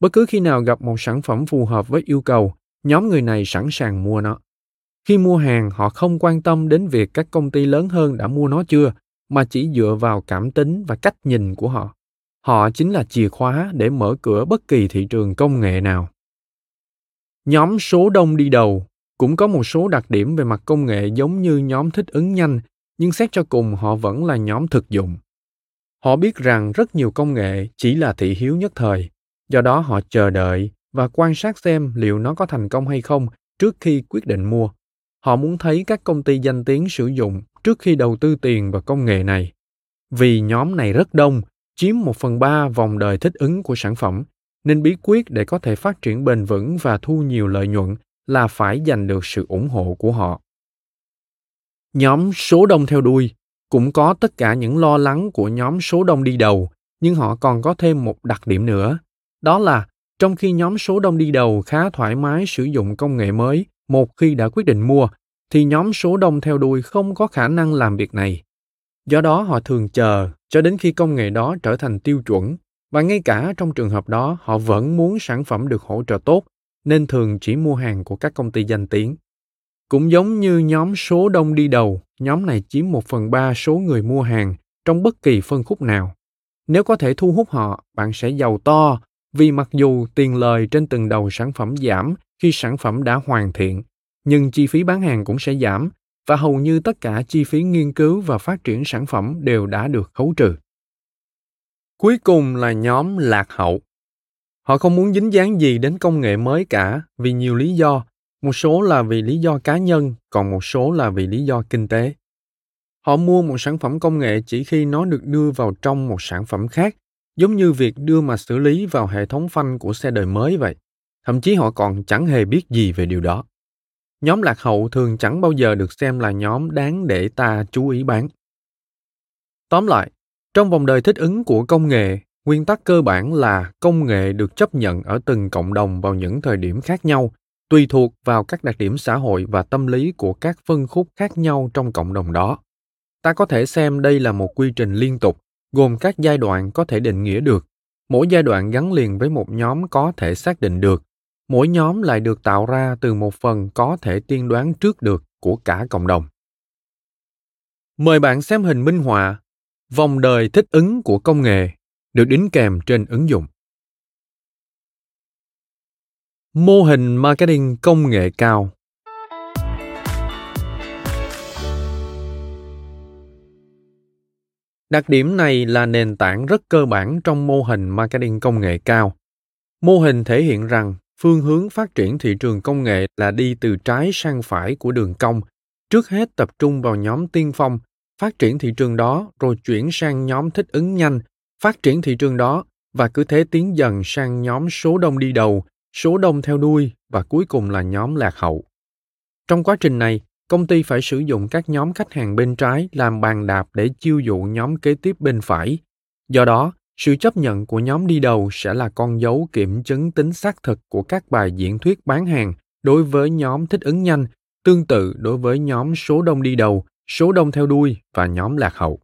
Bất cứ khi nào gặp một sản phẩm phù hợp với yêu cầu, nhóm người này sẵn sàng mua nó. Khi mua hàng, họ không quan tâm đến việc các công ty lớn hơn đã mua nó chưa mà chỉ dựa vào cảm tính và cách nhìn của họ. Họ chính là chìa khóa để mở cửa bất kỳ thị trường công nghệ nào. Nhóm số đông đi đầu. Cũng có một số đặc điểm về mặt công nghệ giống như nhóm thích ứng nhanh, nhưng xét cho cùng họ vẫn là nhóm thực dụng. Họ biết rằng rất nhiều công nghệ chỉ là thị hiếu nhất thời. Do đó họ chờ đợi và quan sát xem liệu nó có thành công hay không trước khi quyết định mua họ muốn thấy các công ty danh tiếng sử dụng trước khi đầu tư tiền vào công nghệ này. Vì nhóm này rất đông, chiếm một phần ba vòng đời thích ứng của sản phẩm, nên bí quyết để có thể phát triển bền vững và thu nhiều lợi nhuận là phải giành được sự ủng hộ của họ. Nhóm số đông theo đuôi cũng có tất cả những lo lắng của nhóm số đông đi đầu, nhưng họ còn có thêm một đặc điểm nữa, đó là trong khi nhóm số đông đi đầu khá thoải mái sử dụng công nghệ mới một khi đã quyết định mua, thì nhóm số đông theo đuôi không có khả năng làm việc này. Do đó họ thường chờ cho đến khi công nghệ đó trở thành tiêu chuẩn, và ngay cả trong trường hợp đó họ vẫn muốn sản phẩm được hỗ trợ tốt, nên thường chỉ mua hàng của các công ty danh tiếng. Cũng giống như nhóm số đông đi đầu, nhóm này chiếm một phần ba số người mua hàng trong bất kỳ phân khúc nào. Nếu có thể thu hút họ, bạn sẽ giàu to, vì mặc dù tiền lời trên từng đầu sản phẩm giảm khi sản phẩm đã hoàn thiện, nhưng chi phí bán hàng cũng sẽ giảm và hầu như tất cả chi phí nghiên cứu và phát triển sản phẩm đều đã được khấu trừ. Cuối cùng là nhóm lạc hậu. Họ không muốn dính dáng gì đến công nghệ mới cả vì nhiều lý do, một số là vì lý do cá nhân, còn một số là vì lý do kinh tế. Họ mua một sản phẩm công nghệ chỉ khi nó được đưa vào trong một sản phẩm khác, giống như việc đưa mà xử lý vào hệ thống phanh của xe đời mới vậy thậm chí họ còn chẳng hề biết gì về điều đó. Nhóm lạc hậu thường chẳng bao giờ được xem là nhóm đáng để ta chú ý bán. Tóm lại, trong vòng đời thích ứng của công nghệ, nguyên tắc cơ bản là công nghệ được chấp nhận ở từng cộng đồng vào những thời điểm khác nhau, tùy thuộc vào các đặc điểm xã hội và tâm lý của các phân khúc khác nhau trong cộng đồng đó. Ta có thể xem đây là một quy trình liên tục, gồm các giai đoạn có thể định nghĩa được. Mỗi giai đoạn gắn liền với một nhóm có thể xác định được mỗi nhóm lại được tạo ra từ một phần có thể tiên đoán trước được của cả cộng đồng. Mời bạn xem hình minh họa, vòng đời thích ứng của công nghệ, được đính kèm trên ứng dụng. Mô hình marketing công nghệ cao. Đặc điểm này là nền tảng rất cơ bản trong mô hình marketing công nghệ cao. Mô hình thể hiện rằng phương hướng phát triển thị trường công nghệ là đi từ trái sang phải của đường cong. Trước hết tập trung vào nhóm tiên phong, phát triển thị trường đó, rồi chuyển sang nhóm thích ứng nhanh, phát triển thị trường đó, và cứ thế tiến dần sang nhóm số đông đi đầu, số đông theo đuôi, và cuối cùng là nhóm lạc hậu. Trong quá trình này, công ty phải sử dụng các nhóm khách hàng bên trái làm bàn đạp để chiêu dụ nhóm kế tiếp bên phải. Do đó sự chấp nhận của nhóm đi đầu sẽ là con dấu kiểm chứng tính xác thực của các bài diễn thuyết bán hàng đối với nhóm thích ứng nhanh, tương tự đối với nhóm số đông đi đầu, số đông theo đuôi và nhóm lạc hậu.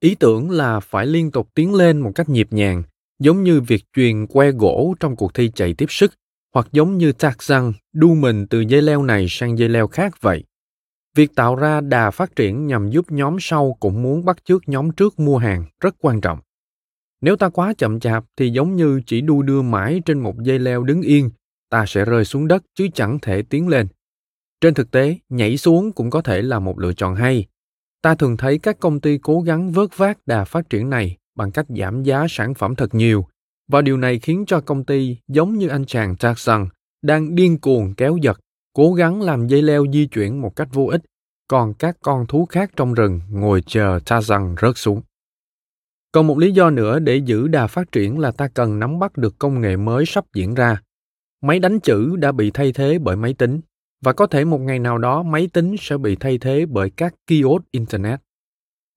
Ý tưởng là phải liên tục tiến lên một cách nhịp nhàng, giống như việc truyền que gỗ trong cuộc thi chạy tiếp sức, hoặc giống như tạc răng đu mình từ dây leo này sang dây leo khác vậy. Việc tạo ra đà phát triển nhằm giúp nhóm sau cũng muốn bắt chước nhóm trước mua hàng rất quan trọng nếu ta quá chậm chạp thì giống như chỉ đu đưa mãi trên một dây leo đứng yên ta sẽ rơi xuống đất chứ chẳng thể tiến lên trên thực tế nhảy xuống cũng có thể là một lựa chọn hay ta thường thấy các công ty cố gắng vớt vát đà phát triển này bằng cách giảm giá sản phẩm thật nhiều và điều này khiến cho công ty giống như anh chàng Jackson đang điên cuồng kéo giật, cố gắng làm dây leo di chuyển một cách vô ích, còn các con thú khác trong rừng ngồi chờ Tarzan rớt xuống. Còn một lý do nữa để giữ đà phát triển là ta cần nắm bắt được công nghệ mới sắp diễn ra. Máy đánh chữ đã bị thay thế bởi máy tính và có thể một ngày nào đó máy tính sẽ bị thay thế bởi các kiosk internet.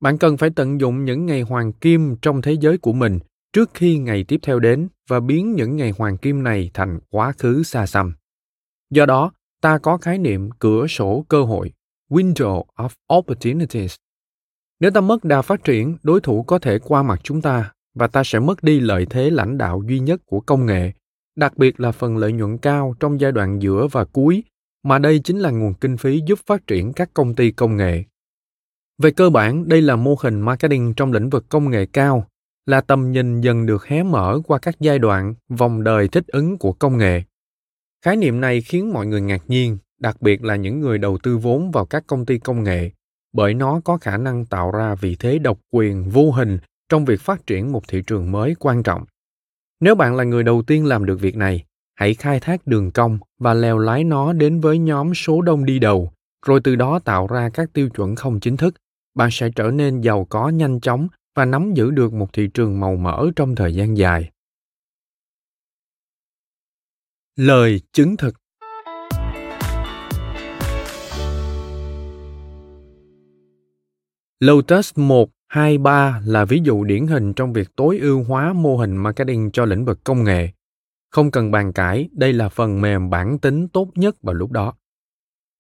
Bạn cần phải tận dụng những ngày hoàng kim trong thế giới của mình trước khi ngày tiếp theo đến và biến những ngày hoàng kim này thành quá khứ xa xăm. Do đó, ta có khái niệm cửa sổ cơ hội, window of opportunities. Nếu ta mất đà phát triển, đối thủ có thể qua mặt chúng ta và ta sẽ mất đi lợi thế lãnh đạo duy nhất của công nghệ, đặc biệt là phần lợi nhuận cao trong giai đoạn giữa và cuối, mà đây chính là nguồn kinh phí giúp phát triển các công ty công nghệ. Về cơ bản, đây là mô hình marketing trong lĩnh vực công nghệ cao là tầm nhìn dần được hé mở qua các giai đoạn vòng đời thích ứng của công nghệ khái niệm này khiến mọi người ngạc nhiên đặc biệt là những người đầu tư vốn vào các công ty công nghệ bởi nó có khả năng tạo ra vị thế độc quyền vô hình trong việc phát triển một thị trường mới quan trọng. Nếu bạn là người đầu tiên làm được việc này, hãy khai thác đường cong và leo lái nó đến với nhóm số đông đi đầu, rồi từ đó tạo ra các tiêu chuẩn không chính thức. Bạn sẽ trở nên giàu có nhanh chóng và nắm giữ được một thị trường màu mỡ trong thời gian dài. Lời chứng thực Lotus 1, 2, 3 là ví dụ điển hình trong việc tối ưu hóa mô hình marketing cho lĩnh vực công nghệ. Không cần bàn cãi, đây là phần mềm bản tính tốt nhất vào lúc đó.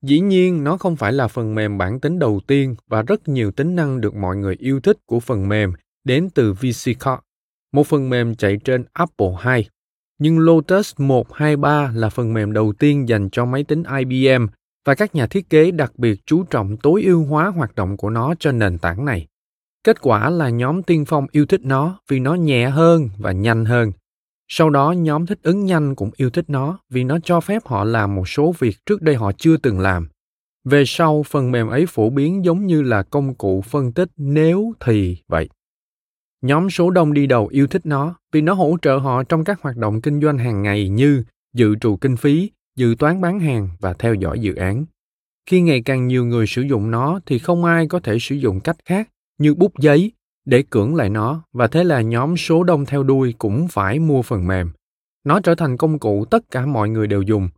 Dĩ nhiên, nó không phải là phần mềm bản tính đầu tiên và rất nhiều tính năng được mọi người yêu thích của phần mềm đến từ VC Code, một phần mềm chạy trên Apple II. Nhưng Lotus 123 là phần mềm đầu tiên dành cho máy tính IBM và các nhà thiết kế đặc biệt chú trọng tối ưu hóa hoạt động của nó cho nền tảng này. Kết quả là nhóm tiên phong yêu thích nó vì nó nhẹ hơn và nhanh hơn. Sau đó nhóm thích ứng nhanh cũng yêu thích nó vì nó cho phép họ làm một số việc trước đây họ chưa từng làm. Về sau, phần mềm ấy phổ biến giống như là công cụ phân tích nếu thì vậy. Nhóm số đông đi đầu yêu thích nó vì nó hỗ trợ họ trong các hoạt động kinh doanh hàng ngày như dự trù kinh phí, dự toán bán hàng và theo dõi dự án. Khi ngày càng nhiều người sử dụng nó thì không ai có thể sử dụng cách khác như bút giấy để cưỡng lại nó và thế là nhóm số đông theo đuôi cũng phải mua phần mềm. Nó trở thành công cụ tất cả mọi người đều dùng.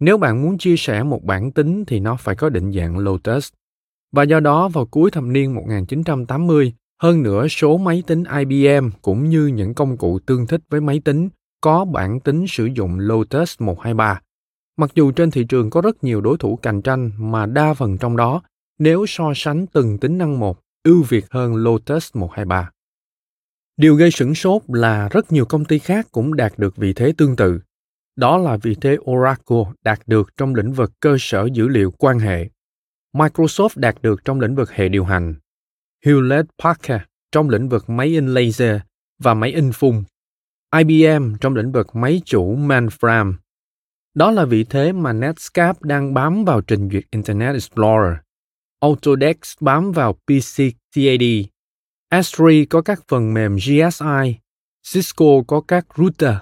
Nếu bạn muốn chia sẻ một bản tính thì nó phải có định dạng Lotus. Và do đó vào cuối thập niên 1980, hơn nữa số máy tính IBM cũng như những công cụ tương thích với máy tính có bản tính sử dụng Lotus 123. Mặc dù trên thị trường có rất nhiều đối thủ cạnh tranh mà đa phần trong đó, nếu so sánh từng tính năng một, ưu việt hơn Lotus 123. Điều gây sửng sốt là rất nhiều công ty khác cũng đạt được vị thế tương tự. Đó là vị thế Oracle đạt được trong lĩnh vực cơ sở dữ liệu quan hệ. Microsoft đạt được trong lĩnh vực hệ điều hành. Hewlett Packard trong lĩnh vực máy in laser và máy in phun. IBM trong lĩnh vực máy chủ mainframe. Đó là vị thế mà Netscape đang bám vào trình duyệt Internet Explorer Autodesk bám vào PC CAD, S3 có các phần mềm GSI, Cisco có các router,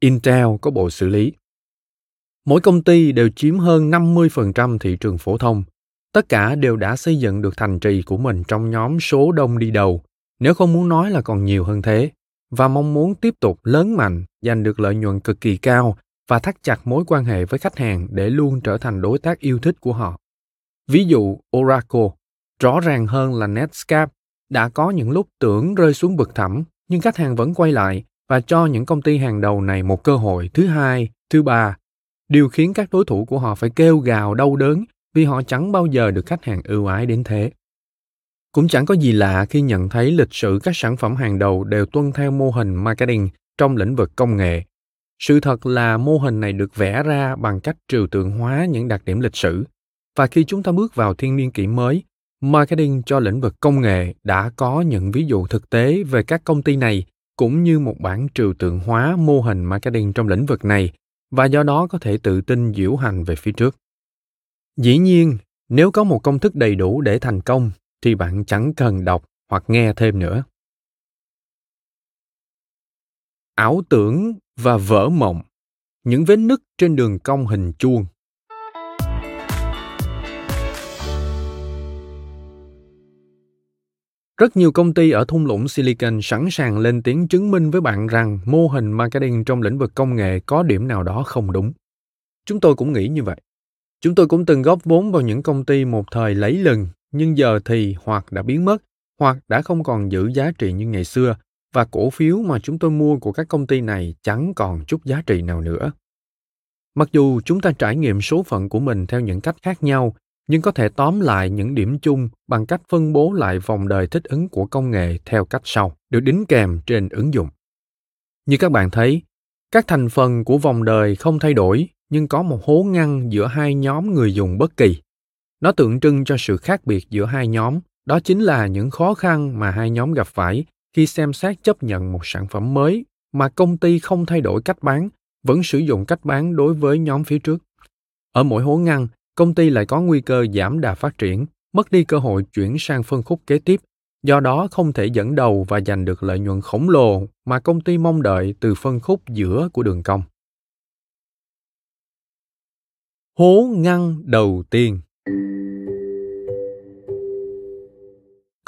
Intel có bộ xử lý. Mỗi công ty đều chiếm hơn 50% thị trường phổ thông. Tất cả đều đã xây dựng được thành trì của mình trong nhóm số đông đi đầu, nếu không muốn nói là còn nhiều hơn thế, và mong muốn tiếp tục lớn mạnh, giành được lợi nhuận cực kỳ cao và thắt chặt mối quan hệ với khách hàng để luôn trở thành đối tác yêu thích của họ. Ví dụ Oracle, rõ ràng hơn là Netscape, đã có những lúc tưởng rơi xuống vực thẳm, nhưng khách hàng vẫn quay lại và cho những công ty hàng đầu này một cơ hội thứ hai, thứ ba. Điều khiến các đối thủ của họ phải kêu gào đau đớn vì họ chẳng bao giờ được khách hàng ưu ái đến thế. Cũng chẳng có gì lạ khi nhận thấy lịch sử các sản phẩm hàng đầu đều tuân theo mô hình marketing trong lĩnh vực công nghệ. Sự thật là mô hình này được vẽ ra bằng cách trừu tượng hóa những đặc điểm lịch sử và khi chúng ta bước vào thiên niên kỷ mới, marketing cho lĩnh vực công nghệ đã có những ví dụ thực tế về các công ty này cũng như một bản trừu tượng hóa mô hình marketing trong lĩnh vực này và do đó có thể tự tin diễu hành về phía trước. Dĩ nhiên, nếu có một công thức đầy đủ để thành công thì bạn chẳng cần đọc hoặc nghe thêm nữa. Ảo tưởng và vỡ mộng, những vết nứt trên đường cong hình chuông. Rất nhiều công ty ở thung lũng Silicon sẵn sàng lên tiếng chứng minh với bạn rằng mô hình marketing trong lĩnh vực công nghệ có điểm nào đó không đúng. Chúng tôi cũng nghĩ như vậy. Chúng tôi cũng từng góp vốn vào những công ty một thời lấy lừng, nhưng giờ thì hoặc đã biến mất, hoặc đã không còn giữ giá trị như ngày xưa, và cổ phiếu mà chúng tôi mua của các công ty này chẳng còn chút giá trị nào nữa. Mặc dù chúng ta trải nghiệm số phận của mình theo những cách khác nhau, nhưng có thể tóm lại những điểm chung bằng cách phân bố lại vòng đời thích ứng của công nghệ theo cách sau, được đính kèm trên ứng dụng. Như các bạn thấy, các thành phần của vòng đời không thay đổi nhưng có một hố ngăn giữa hai nhóm người dùng bất kỳ. Nó tượng trưng cho sự khác biệt giữa hai nhóm, đó chính là những khó khăn mà hai nhóm gặp phải khi xem xét chấp nhận một sản phẩm mới mà công ty không thay đổi cách bán, vẫn sử dụng cách bán đối với nhóm phía trước. Ở mỗi hố ngăn, công ty lại có nguy cơ giảm đà phát triển, mất đi cơ hội chuyển sang phân khúc kế tiếp, do đó không thể dẫn đầu và giành được lợi nhuận khổng lồ mà công ty mong đợi từ phân khúc giữa của đường cong. Hố ngăn đầu tiên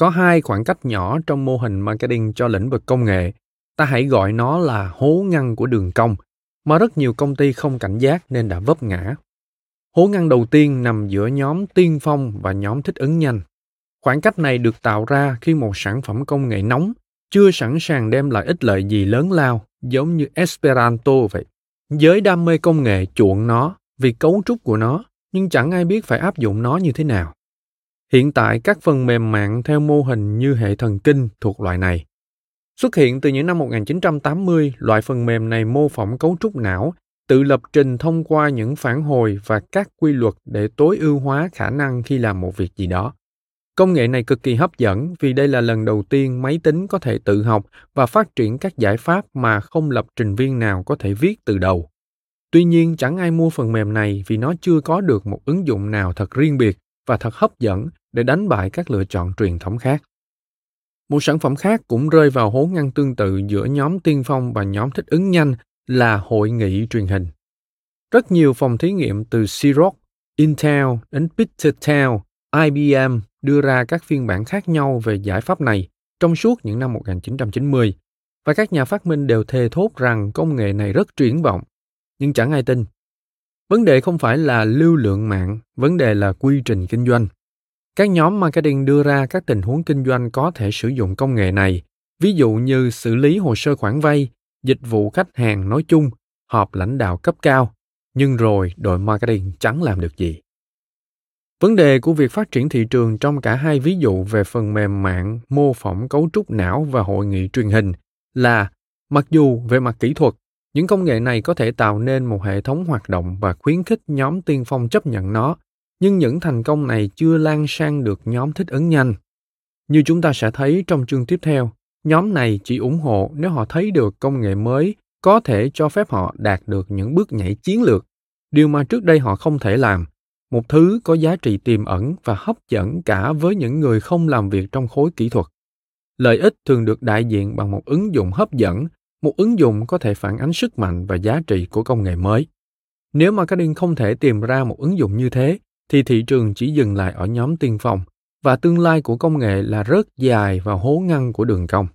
Có hai khoảng cách nhỏ trong mô hình marketing cho lĩnh vực công nghệ. Ta hãy gọi nó là hố ngăn của đường cong, mà rất nhiều công ty không cảnh giác nên đã vấp ngã. Hố ngăn đầu tiên nằm giữa nhóm tiên phong và nhóm thích ứng nhanh. Khoảng cách này được tạo ra khi một sản phẩm công nghệ nóng chưa sẵn sàng đem lại ích lợi gì lớn lao, giống như Esperanto vậy. Giới đam mê công nghệ chuộng nó vì cấu trúc của nó, nhưng chẳng ai biết phải áp dụng nó như thế nào. Hiện tại các phần mềm mạng theo mô hình như hệ thần kinh thuộc loại này. Xuất hiện từ những năm 1980, loại phần mềm này mô phỏng cấu trúc não, tự lập trình thông qua những phản hồi và các quy luật để tối ưu hóa khả năng khi làm một việc gì đó. Công nghệ này cực kỳ hấp dẫn vì đây là lần đầu tiên máy tính có thể tự học và phát triển các giải pháp mà không lập trình viên nào có thể viết từ đầu. Tuy nhiên, chẳng ai mua phần mềm này vì nó chưa có được một ứng dụng nào thật riêng biệt và thật hấp dẫn để đánh bại các lựa chọn truyền thống khác. Một sản phẩm khác cũng rơi vào hố ngăn tương tự giữa nhóm tiên phong và nhóm thích ứng nhanh là hội nghị truyền hình. Rất nhiều phòng thí nghiệm từ Xerox, Intel đến Pictotel, IBM đưa ra các phiên bản khác nhau về giải pháp này trong suốt những năm 1990 và các nhà phát minh đều thề thốt rằng công nghệ này rất triển vọng, nhưng chẳng ai tin. Vấn đề không phải là lưu lượng mạng, vấn đề là quy trình kinh doanh. Các nhóm marketing đưa ra các tình huống kinh doanh có thể sử dụng công nghệ này, ví dụ như xử lý hồ sơ khoản vay, dịch vụ khách hàng nói chung, họp lãnh đạo cấp cao, nhưng rồi đội marketing chẳng làm được gì. Vấn đề của việc phát triển thị trường trong cả hai ví dụ về phần mềm mạng mô phỏng cấu trúc não và hội nghị truyền hình là mặc dù về mặt kỹ thuật, những công nghệ này có thể tạo nên một hệ thống hoạt động và khuyến khích nhóm tiên phong chấp nhận nó, nhưng những thành công này chưa lan sang được nhóm thích ứng nhanh. Như chúng ta sẽ thấy trong chương tiếp theo, nhóm này chỉ ủng hộ nếu họ thấy được công nghệ mới có thể cho phép họ đạt được những bước nhảy chiến lược, điều mà trước đây họ không thể làm một thứ có giá trị tiềm ẩn và hấp dẫn cả với những người không làm việc trong khối kỹ thuật. Lợi ích thường được đại diện bằng một ứng dụng hấp dẫn một ứng dụng có thể phản ánh sức mạnh và giá trị của công nghệ mới. Nếu marketing không thể tìm ra một ứng dụng như thế thì thị trường chỉ dừng lại ở nhóm tiên phong và tương lai của công nghệ là rất dài vào hố ngăn của đường cong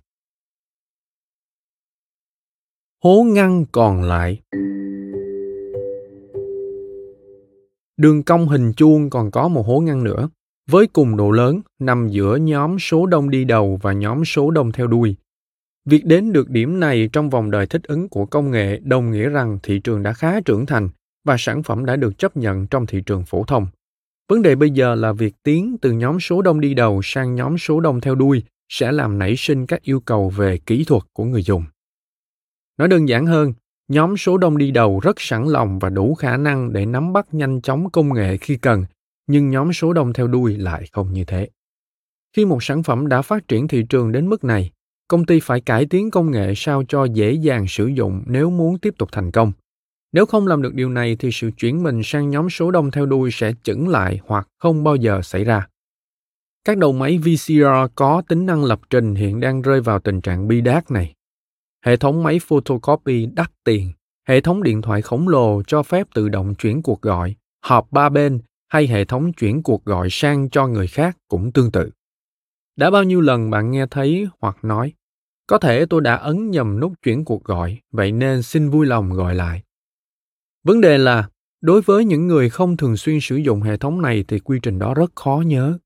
hố ngăn còn lại Đường cong hình chuông còn có một hố ngăn nữa, với cùng độ lớn nằm giữa nhóm số đông đi đầu và nhóm số đông theo đuôi. Việc đến được điểm này trong vòng đời thích ứng của công nghệ đồng nghĩa rằng thị trường đã khá trưởng thành và sản phẩm đã được chấp nhận trong thị trường phổ thông. Vấn đề bây giờ là việc tiến từ nhóm số đông đi đầu sang nhóm số đông theo đuôi sẽ làm nảy sinh các yêu cầu về kỹ thuật của người dùng. Nói đơn giản hơn, nhóm số đông đi đầu rất sẵn lòng và đủ khả năng để nắm bắt nhanh chóng công nghệ khi cần nhưng nhóm số đông theo đuôi lại không như thế khi một sản phẩm đã phát triển thị trường đến mức này công ty phải cải tiến công nghệ sao cho dễ dàng sử dụng nếu muốn tiếp tục thành công nếu không làm được điều này thì sự chuyển mình sang nhóm số đông theo đuôi sẽ chững lại hoặc không bao giờ xảy ra các đầu máy VCR có tính năng lập trình hiện đang rơi vào tình trạng bi đát này hệ thống máy photocopy đắt tiền, hệ thống điện thoại khổng lồ cho phép tự động chuyển cuộc gọi, họp ba bên hay hệ thống chuyển cuộc gọi sang cho người khác cũng tương tự. Đã bao nhiêu lần bạn nghe thấy hoặc nói, có thể tôi đã ấn nhầm nút chuyển cuộc gọi, vậy nên xin vui lòng gọi lại. Vấn đề là, đối với những người không thường xuyên sử dụng hệ thống này thì quy trình đó rất khó nhớ.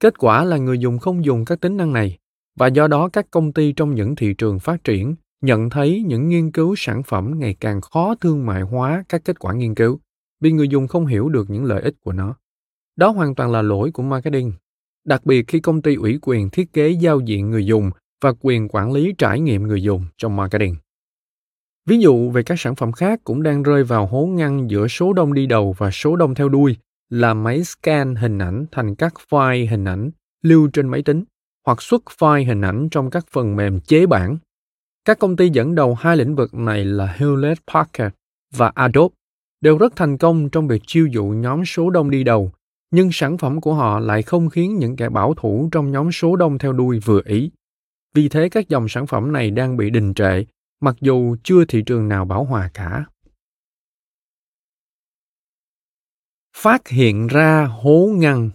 Kết quả là người dùng không dùng các tính năng này và do đó các công ty trong những thị trường phát triển nhận thấy những nghiên cứu sản phẩm ngày càng khó thương mại hóa các kết quả nghiên cứu vì người dùng không hiểu được những lợi ích của nó. Đó hoàn toàn là lỗi của marketing, đặc biệt khi công ty ủy quyền thiết kế giao diện người dùng và quyền quản lý trải nghiệm người dùng trong marketing. Ví dụ về các sản phẩm khác cũng đang rơi vào hố ngăn giữa số đông đi đầu và số đông theo đuôi là máy scan hình ảnh thành các file hình ảnh lưu trên máy tính hoặc xuất file hình ảnh trong các phần mềm chế bản các công ty dẫn đầu hai lĩnh vực này là Hewlett Packard và Adobe đều rất thành công trong việc chiêu dụ nhóm số đông đi đầu, nhưng sản phẩm của họ lại không khiến những kẻ bảo thủ trong nhóm số đông theo đuôi vừa ý. Vì thế các dòng sản phẩm này đang bị đình trệ, mặc dù chưa thị trường nào bảo hòa cả. Phát hiện ra hố ngăn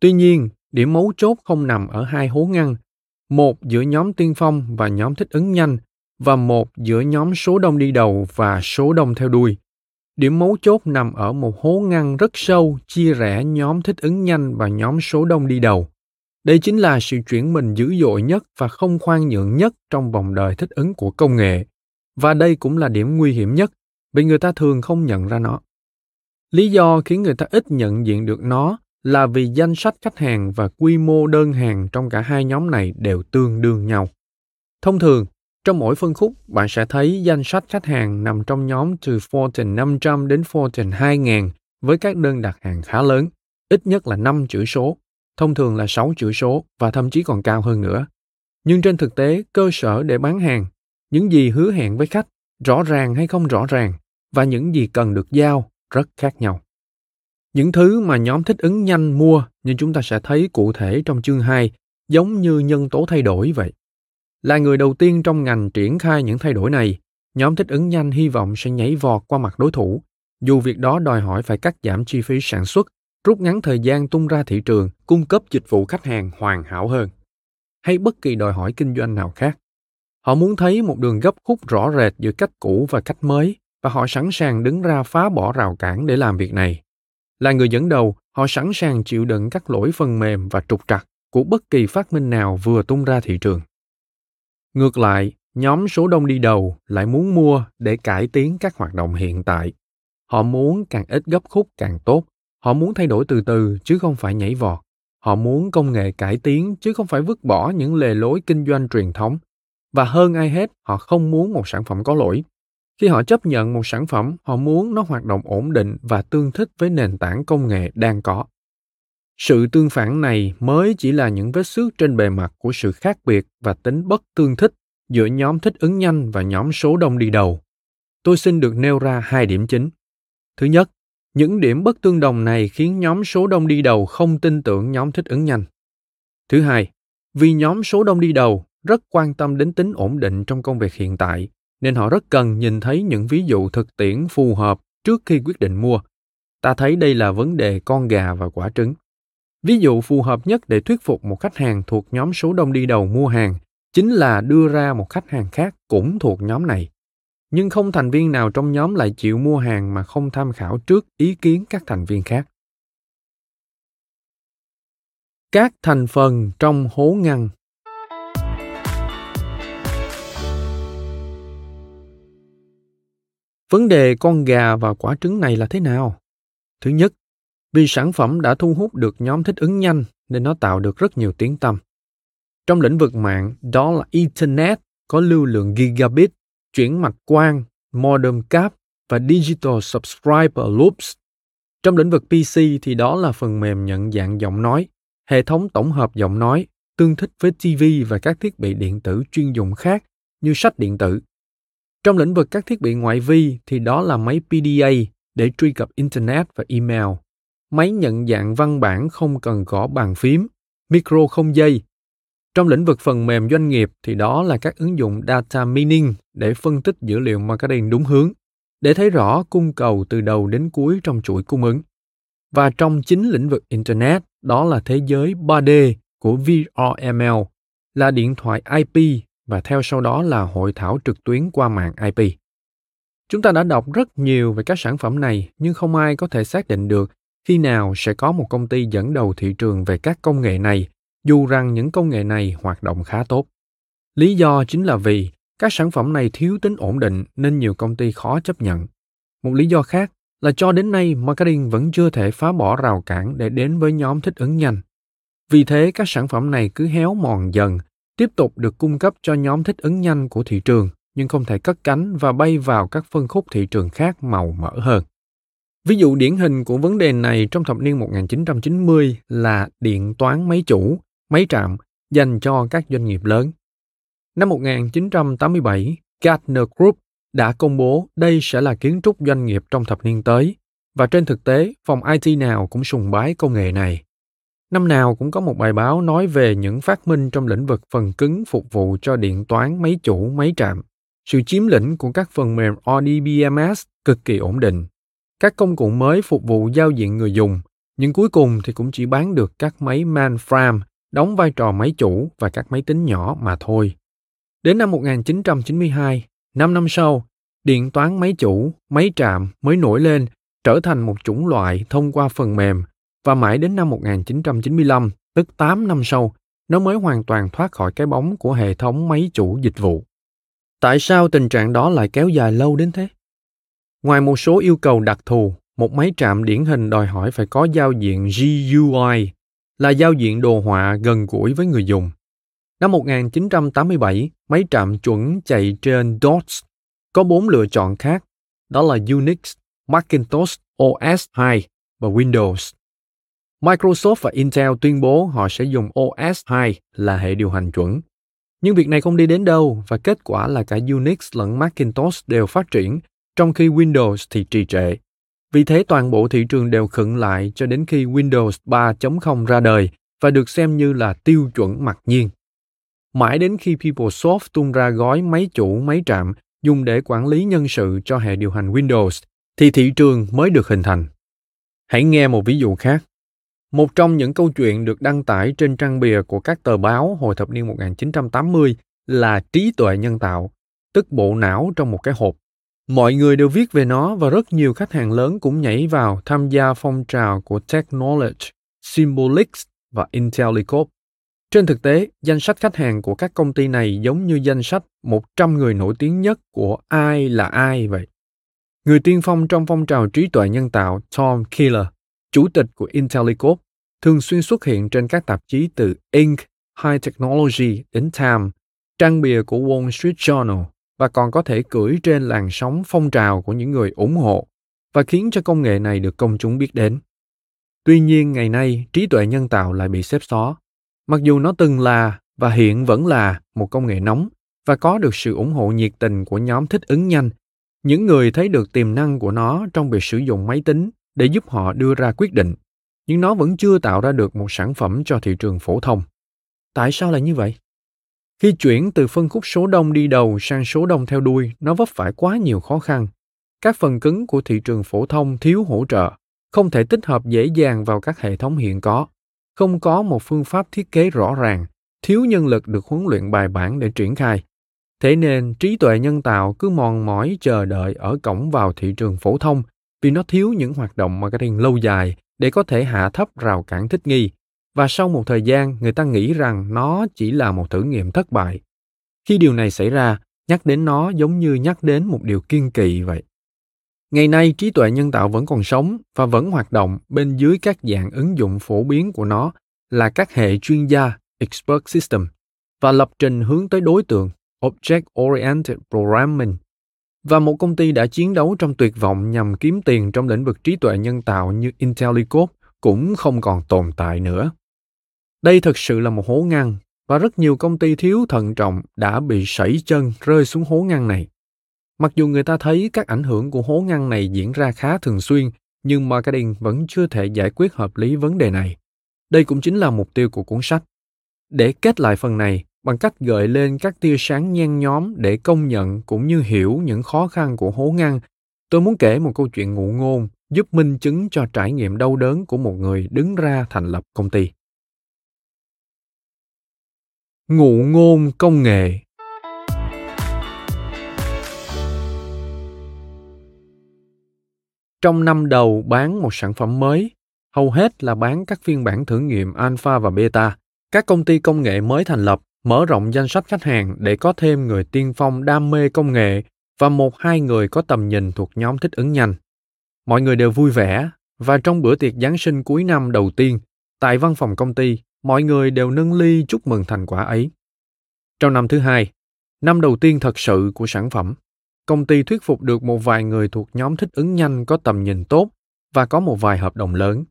Tuy nhiên, điểm mấu chốt không nằm ở hai hố ngăn, một giữa nhóm tiên phong và nhóm thích ứng nhanh và một giữa nhóm số đông đi đầu và số đông theo đuôi. Điểm mấu chốt nằm ở một hố ngăn rất sâu chia rẽ nhóm thích ứng nhanh và nhóm số đông đi đầu. Đây chính là sự chuyển mình dữ dội nhất và không khoan nhượng nhất trong vòng đời thích ứng của công nghệ. Và đây cũng là điểm nguy hiểm nhất vì người ta thường không nhận ra nó. Lý do khiến người ta ít nhận diện được nó là vì danh sách khách hàng và quy mô đơn hàng trong cả hai nhóm này đều tương đương nhau. Thông thường, trong mỗi phân khúc, bạn sẽ thấy danh sách khách hàng nằm trong nhóm từ Fortune 500 đến Fortune 2000 với các đơn đặt hàng khá lớn, ít nhất là 5 chữ số, thông thường là 6 chữ số và thậm chí còn cao hơn nữa. Nhưng trên thực tế, cơ sở để bán hàng, những gì hứa hẹn với khách, rõ ràng hay không rõ ràng, và những gì cần được giao rất khác nhau. Những thứ mà nhóm thích ứng nhanh mua như chúng ta sẽ thấy cụ thể trong chương 2 giống như nhân tố thay đổi vậy. Là người đầu tiên trong ngành triển khai những thay đổi này, nhóm thích ứng nhanh hy vọng sẽ nhảy vọt qua mặt đối thủ, dù việc đó đòi hỏi phải cắt giảm chi phí sản xuất, rút ngắn thời gian tung ra thị trường, cung cấp dịch vụ khách hàng hoàn hảo hơn, hay bất kỳ đòi hỏi kinh doanh nào khác. Họ muốn thấy một đường gấp khúc rõ rệt giữa cách cũ và cách mới, và họ sẵn sàng đứng ra phá bỏ rào cản để làm việc này. Là người dẫn đầu, họ sẵn sàng chịu đựng các lỗi phần mềm và trục trặc của bất kỳ phát minh nào vừa tung ra thị trường. Ngược lại, nhóm số đông đi đầu lại muốn mua để cải tiến các hoạt động hiện tại. Họ muốn càng ít gấp khúc càng tốt. Họ muốn thay đổi từ từ chứ không phải nhảy vọt. Họ muốn công nghệ cải tiến chứ không phải vứt bỏ những lề lối kinh doanh truyền thống. Và hơn ai hết, họ không muốn một sản phẩm có lỗi. Khi họ chấp nhận một sản phẩm, họ muốn nó hoạt động ổn định và tương thích với nền tảng công nghệ đang có. Sự tương phản này mới chỉ là những vết xước trên bề mặt của sự khác biệt và tính bất tương thích giữa nhóm thích ứng nhanh và nhóm số đông đi đầu. Tôi xin được nêu ra hai điểm chính. Thứ nhất, những điểm bất tương đồng này khiến nhóm số đông đi đầu không tin tưởng nhóm thích ứng nhanh. Thứ hai, vì nhóm số đông đi đầu rất quan tâm đến tính ổn định trong công việc hiện tại, nên họ rất cần nhìn thấy những ví dụ thực tiễn phù hợp trước khi quyết định mua. Ta thấy đây là vấn đề con gà và quả trứng. Ví dụ phù hợp nhất để thuyết phục một khách hàng thuộc nhóm số đông đi đầu mua hàng chính là đưa ra một khách hàng khác cũng thuộc nhóm này. Nhưng không thành viên nào trong nhóm lại chịu mua hàng mà không tham khảo trước ý kiến các thành viên khác. Các thành phần trong hố ngăn Vấn đề con gà và quả trứng này là thế nào? Thứ nhất, vì sản phẩm đã thu hút được nhóm thích ứng nhanh nên nó tạo được rất nhiều tiếng tăm. Trong lĩnh vực mạng, đó là Internet có lưu lượng gigabit, chuyển mạch quang, modem cáp và digital subscriber loops. Trong lĩnh vực PC thì đó là phần mềm nhận dạng giọng nói, hệ thống tổng hợp giọng nói, tương thích với TV và các thiết bị điện tử chuyên dụng khác như sách điện tử. Trong lĩnh vực các thiết bị ngoại vi thì đó là máy PDA để truy cập Internet và email, máy nhận dạng văn bản không cần gõ bàn phím, micro không dây. Trong lĩnh vực phần mềm doanh nghiệp thì đó là các ứng dụng data mining để phân tích dữ liệu marketing đúng hướng, để thấy rõ cung cầu từ đầu đến cuối trong chuỗi cung ứng. Và trong chính lĩnh vực Internet, đó là thế giới 3D của VRML, là điện thoại IP và theo sau đó là hội thảo trực tuyến qua mạng IP. Chúng ta đã đọc rất nhiều về các sản phẩm này nhưng không ai có thể xác định được khi nào sẽ có một công ty dẫn đầu thị trường về các công nghệ này, dù rằng những công nghệ này hoạt động khá tốt. Lý do chính là vì các sản phẩm này thiếu tính ổn định nên nhiều công ty khó chấp nhận. Một lý do khác là cho đến nay marketing vẫn chưa thể phá bỏ rào cản để đến với nhóm thích ứng nhanh. Vì thế các sản phẩm này cứ héo mòn dần tiếp tục được cung cấp cho nhóm thích ứng nhanh của thị trường nhưng không thể cất cánh và bay vào các phân khúc thị trường khác màu mỡ hơn. Ví dụ điển hình của vấn đề này trong thập niên 1990 là điện toán máy chủ, máy trạm dành cho các doanh nghiệp lớn. Năm 1987, Gartner Group đã công bố đây sẽ là kiến trúc doanh nghiệp trong thập niên tới, và trên thực tế, phòng IT nào cũng sùng bái công nghệ này. Năm nào cũng có một bài báo nói về những phát minh trong lĩnh vực phần cứng phục vụ cho điện toán máy chủ, máy trạm. Sự chiếm lĩnh của các phần mềm ODBMS cực kỳ ổn định. Các công cụ mới phục vụ giao diện người dùng, nhưng cuối cùng thì cũng chỉ bán được các máy mainframe đóng vai trò máy chủ và các máy tính nhỏ mà thôi. Đến năm 1992, 5 năm sau, điện toán máy chủ, máy trạm mới nổi lên trở thành một chủng loại thông qua phần mềm và mãi đến năm 1995 tức 8 năm sau, nó mới hoàn toàn thoát khỏi cái bóng của hệ thống máy chủ dịch vụ. Tại sao tình trạng đó lại kéo dài lâu đến thế? Ngoài một số yêu cầu đặc thù, một máy trạm điển hình đòi hỏi phải có giao diện GUI, là giao diện đồ họa gần gũi với người dùng. Năm 1987, máy trạm chuẩn chạy trên DOS có bốn lựa chọn khác, đó là Unix, Macintosh OS 2 và Windows. Microsoft và Intel tuyên bố họ sẽ dùng OS 2 là hệ điều hành chuẩn. Nhưng việc này không đi đến đâu và kết quả là cả Unix lẫn Macintosh đều phát triển, trong khi Windows thì trì trệ. Vì thế toàn bộ thị trường đều khựng lại cho đến khi Windows 3.0 ra đời và được xem như là tiêu chuẩn mặc nhiên. Mãi đến khi PeopleSoft tung ra gói máy chủ máy trạm dùng để quản lý nhân sự cho hệ điều hành Windows, thì thị trường mới được hình thành. Hãy nghe một ví dụ khác. Một trong những câu chuyện được đăng tải trên trang bìa của các tờ báo hồi thập niên 1980 là trí tuệ nhân tạo, tức bộ não trong một cái hộp. Mọi người đều viết về nó và rất nhiều khách hàng lớn cũng nhảy vào tham gia phong trào của TechKnowledge, Symbolics và Intellicorp. Trên thực tế, danh sách khách hàng của các công ty này giống như danh sách 100 người nổi tiếng nhất của ai là ai vậy. Người tiên phong trong phong trào trí tuệ nhân tạo Tom Keeler, chủ tịch của Intellicorp, thường xuyên xuất hiện trên các tạp chí từ Inc, High Technology đến Time, trang bìa của Wall Street Journal và còn có thể cưỡi trên làn sóng phong trào của những người ủng hộ và khiến cho công nghệ này được công chúng biết đến. Tuy nhiên ngày nay trí tuệ nhân tạo lại bị xếp xó Mặc dù nó từng là và hiện vẫn là một công nghệ nóng và có được sự ủng hộ nhiệt tình của nhóm thích ứng nhanh, những người thấy được tiềm năng của nó trong việc sử dụng máy tính để giúp họ đưa ra quyết định, nhưng nó vẫn chưa tạo ra được một sản phẩm cho thị trường phổ thông. Tại sao lại như vậy? Khi chuyển từ phân khúc số đông đi đầu sang số đông theo đuôi, nó vấp phải quá nhiều khó khăn. Các phần cứng của thị trường phổ thông thiếu hỗ trợ, không thể tích hợp dễ dàng vào các hệ thống hiện có không có một phương pháp thiết kế rõ ràng, thiếu nhân lực được huấn luyện bài bản để triển khai. Thế nên trí tuệ nhân tạo cứ mòn mỏi chờ đợi ở cổng vào thị trường phổ thông vì nó thiếu những hoạt động marketing lâu dài để có thể hạ thấp rào cản thích nghi. Và sau một thời gian, người ta nghĩ rằng nó chỉ là một thử nghiệm thất bại. Khi điều này xảy ra, nhắc đến nó giống như nhắc đến một điều kiên kỵ vậy. Ngày nay, trí tuệ nhân tạo vẫn còn sống và vẫn hoạt động bên dưới các dạng ứng dụng phổ biến của nó là các hệ chuyên gia Expert System và lập trình hướng tới đối tượng Object Oriented Programming và một công ty đã chiến đấu trong tuyệt vọng nhằm kiếm tiền trong lĩnh vực trí tuệ nhân tạo như Intellicorp cũng không còn tồn tại nữa. Đây thực sự là một hố ngăn và rất nhiều công ty thiếu thận trọng đã bị sẩy chân rơi xuống hố ngăn này. Mặc dù người ta thấy các ảnh hưởng của hố ngăn này diễn ra khá thường xuyên, nhưng marketing vẫn chưa thể giải quyết hợp lý vấn đề này. Đây cũng chính là mục tiêu của cuốn sách. Để kết lại phần này, bằng cách gợi lên các tia sáng nhen nhóm để công nhận cũng như hiểu những khó khăn của hố ngăn, tôi muốn kể một câu chuyện ngụ ngôn giúp minh chứng cho trải nghiệm đau đớn của một người đứng ra thành lập công ty. Ngụ ngôn công nghệ Trong năm đầu bán một sản phẩm mới, hầu hết là bán các phiên bản thử nghiệm alpha và beta. Các công ty công nghệ mới thành lập, mở rộng danh sách khách hàng để có thêm người tiên phong đam mê công nghệ và một hai người có tầm nhìn thuộc nhóm thích ứng nhanh. Mọi người đều vui vẻ và trong bữa tiệc Giáng sinh cuối năm đầu tiên, tại văn phòng công ty, mọi người đều nâng ly chúc mừng thành quả ấy. Trong năm thứ hai, năm đầu tiên thật sự của sản phẩm, công ty thuyết phục được một vài người thuộc nhóm thích ứng nhanh có tầm nhìn tốt và có một vài hợp đồng lớn.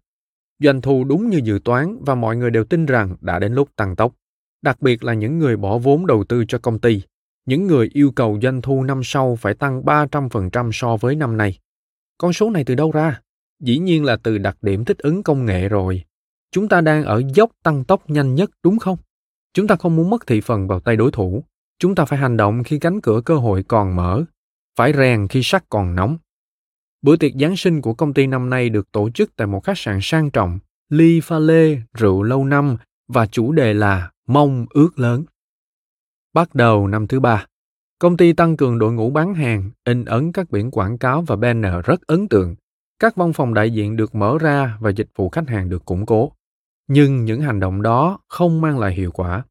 Doanh thu đúng như dự toán và mọi người đều tin rằng đã đến lúc tăng tốc. Đặc biệt là những người bỏ vốn đầu tư cho công ty, những người yêu cầu doanh thu năm sau phải tăng 300% so với năm nay. Con số này từ đâu ra? Dĩ nhiên là từ đặc điểm thích ứng công nghệ rồi. Chúng ta đang ở dốc tăng tốc nhanh nhất đúng không? Chúng ta không muốn mất thị phần vào tay đối thủ. Chúng ta phải hành động khi cánh cửa cơ hội còn mở phải rèn khi sắt còn nóng. Bữa tiệc Giáng sinh của công ty năm nay được tổ chức tại một khách sạn sang trọng, ly pha lê, rượu lâu năm và chủ đề là mong ước lớn. Bắt đầu năm thứ ba, công ty tăng cường đội ngũ bán hàng, in ấn các biển quảng cáo và banner rất ấn tượng. Các văn phòng đại diện được mở ra và dịch vụ khách hàng được củng cố. nhưng những hành động đó không mang lại hiệu quả.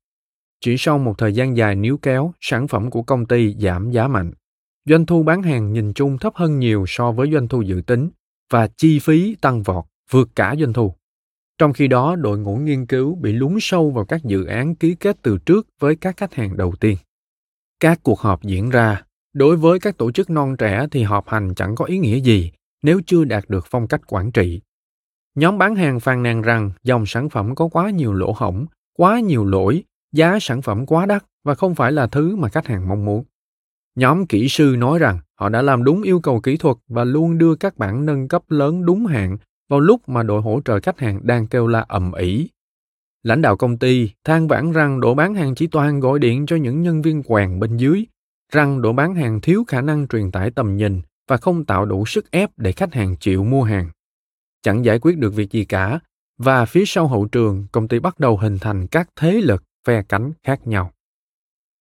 Chỉ sau một thời gian dài níu kéo, sản phẩm của công ty giảm giá mạnh. Doanh thu bán hàng nhìn chung thấp hơn nhiều so với doanh thu dự tính và chi phí tăng vọt vượt cả doanh thu. Trong khi đó, đội ngũ nghiên cứu bị lún sâu vào các dự án ký kết từ trước với các khách hàng đầu tiên. Các cuộc họp diễn ra, đối với các tổ chức non trẻ thì họp hành chẳng có ý nghĩa gì nếu chưa đạt được phong cách quản trị. Nhóm bán hàng phàn nàn rằng dòng sản phẩm có quá nhiều lỗ hổng, quá nhiều lỗi, giá sản phẩm quá đắt và không phải là thứ mà khách hàng mong muốn. Nhóm kỹ sư nói rằng họ đã làm đúng yêu cầu kỹ thuật và luôn đưa các bản nâng cấp lớn đúng hạn vào lúc mà đội hỗ trợ khách hàng đang kêu la ầm ĩ. Lãnh đạo công ty than vãn rằng đội bán hàng chỉ toàn gọi điện cho những nhân viên quèn bên dưới, rằng đội bán hàng thiếu khả năng truyền tải tầm nhìn và không tạo đủ sức ép để khách hàng chịu mua hàng. Chẳng giải quyết được việc gì cả, và phía sau hậu trường, công ty bắt đầu hình thành các thế lực phe cánh khác nhau.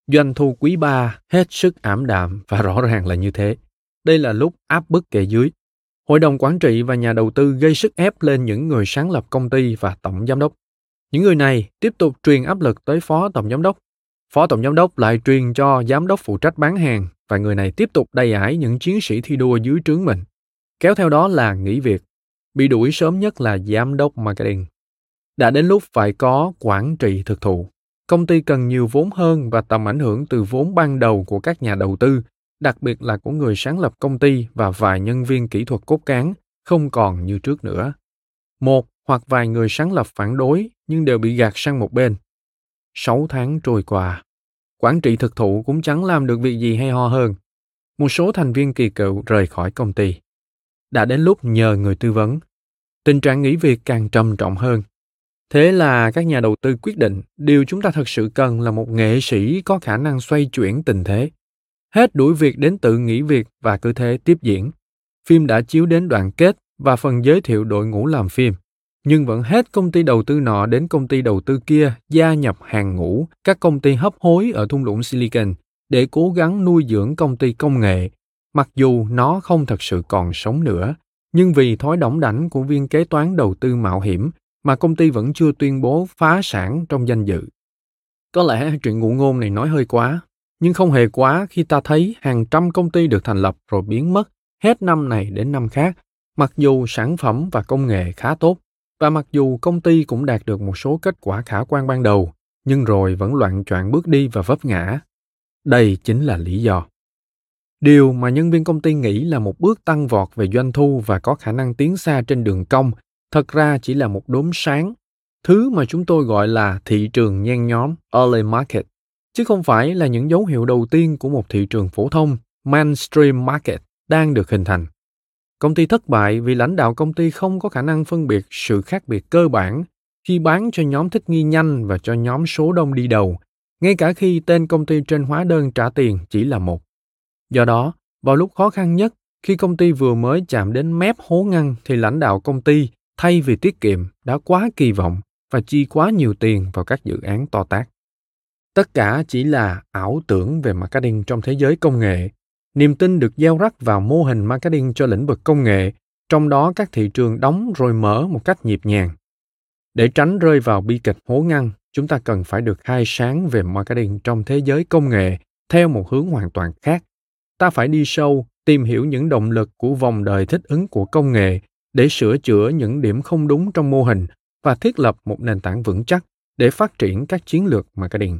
Doanh thu quý 3 hết sức ảm đạm và rõ ràng là như thế. Đây là lúc áp bức kệ dưới. Hội đồng quản trị và nhà đầu tư gây sức ép lên những người sáng lập công ty và tổng giám đốc. Những người này tiếp tục truyền áp lực tới phó tổng giám đốc. Phó tổng giám đốc lại truyền cho giám đốc phụ trách bán hàng và người này tiếp tục đầy ải những chiến sĩ thi đua dưới trướng mình. Kéo theo đó là nghỉ việc. Bị đuổi sớm nhất là giám đốc marketing. Đã đến lúc phải có quản trị thực thụ. Công ty cần nhiều vốn hơn và tầm ảnh hưởng từ vốn ban đầu của các nhà đầu tư, đặc biệt là của người sáng lập công ty và vài nhân viên kỹ thuật cốt cán, không còn như trước nữa. Một hoặc vài người sáng lập phản đối nhưng đều bị gạt sang một bên. Sáu tháng trôi qua, quản trị thực thụ cũng chẳng làm được việc gì hay ho hơn. Một số thành viên kỳ cựu rời khỏi công ty. Đã đến lúc nhờ người tư vấn. Tình trạng nghỉ việc càng trầm trọng hơn. Thế là các nhà đầu tư quyết định điều chúng ta thật sự cần là một nghệ sĩ có khả năng xoay chuyển tình thế. Hết đuổi việc đến tự nghỉ việc và cứ thế tiếp diễn. Phim đã chiếu đến đoạn kết và phần giới thiệu đội ngũ làm phim nhưng vẫn hết công ty đầu tư nọ đến công ty đầu tư kia gia nhập hàng ngũ các công ty hấp hối ở thung lũng Silicon để cố gắng nuôi dưỡng công ty công nghệ, mặc dù nó không thật sự còn sống nữa, nhưng vì thói đỏng đảnh của viên kế toán đầu tư mạo hiểm mà công ty vẫn chưa tuyên bố phá sản trong danh dự. Có lẽ chuyện ngụ ngôn này nói hơi quá, nhưng không hề quá khi ta thấy hàng trăm công ty được thành lập rồi biến mất hết năm này đến năm khác, mặc dù sản phẩm và công nghệ khá tốt và mặc dù công ty cũng đạt được một số kết quả khả quan ban đầu, nhưng rồi vẫn loạn choạng bước đi và vấp ngã. Đây chính là lý do. Điều mà nhân viên công ty nghĩ là một bước tăng vọt về doanh thu và có khả năng tiến xa trên đường cong, thật ra chỉ là một đốm sáng, thứ mà chúng tôi gọi là thị trường nhen nhóm, early market, chứ không phải là những dấu hiệu đầu tiên của một thị trường phổ thông, mainstream market, đang được hình thành. Công ty thất bại vì lãnh đạo công ty không có khả năng phân biệt sự khác biệt cơ bản khi bán cho nhóm thích nghi nhanh và cho nhóm số đông đi đầu, ngay cả khi tên công ty trên hóa đơn trả tiền chỉ là một. Do đó, vào lúc khó khăn nhất, khi công ty vừa mới chạm đến mép hố ngăn thì lãnh đạo công ty thay vì tiết kiệm đã quá kỳ vọng và chi quá nhiều tiền vào các dự án to tác. Tất cả chỉ là ảo tưởng về marketing trong thế giới công nghệ niềm tin được gieo rắc vào mô hình marketing cho lĩnh vực công nghệ, trong đó các thị trường đóng rồi mở một cách nhịp nhàng. Để tránh rơi vào bi kịch hố ngăn, chúng ta cần phải được khai sáng về marketing trong thế giới công nghệ theo một hướng hoàn toàn khác. Ta phải đi sâu, tìm hiểu những động lực của vòng đời thích ứng của công nghệ để sửa chữa những điểm không đúng trong mô hình và thiết lập một nền tảng vững chắc để phát triển các chiến lược marketing.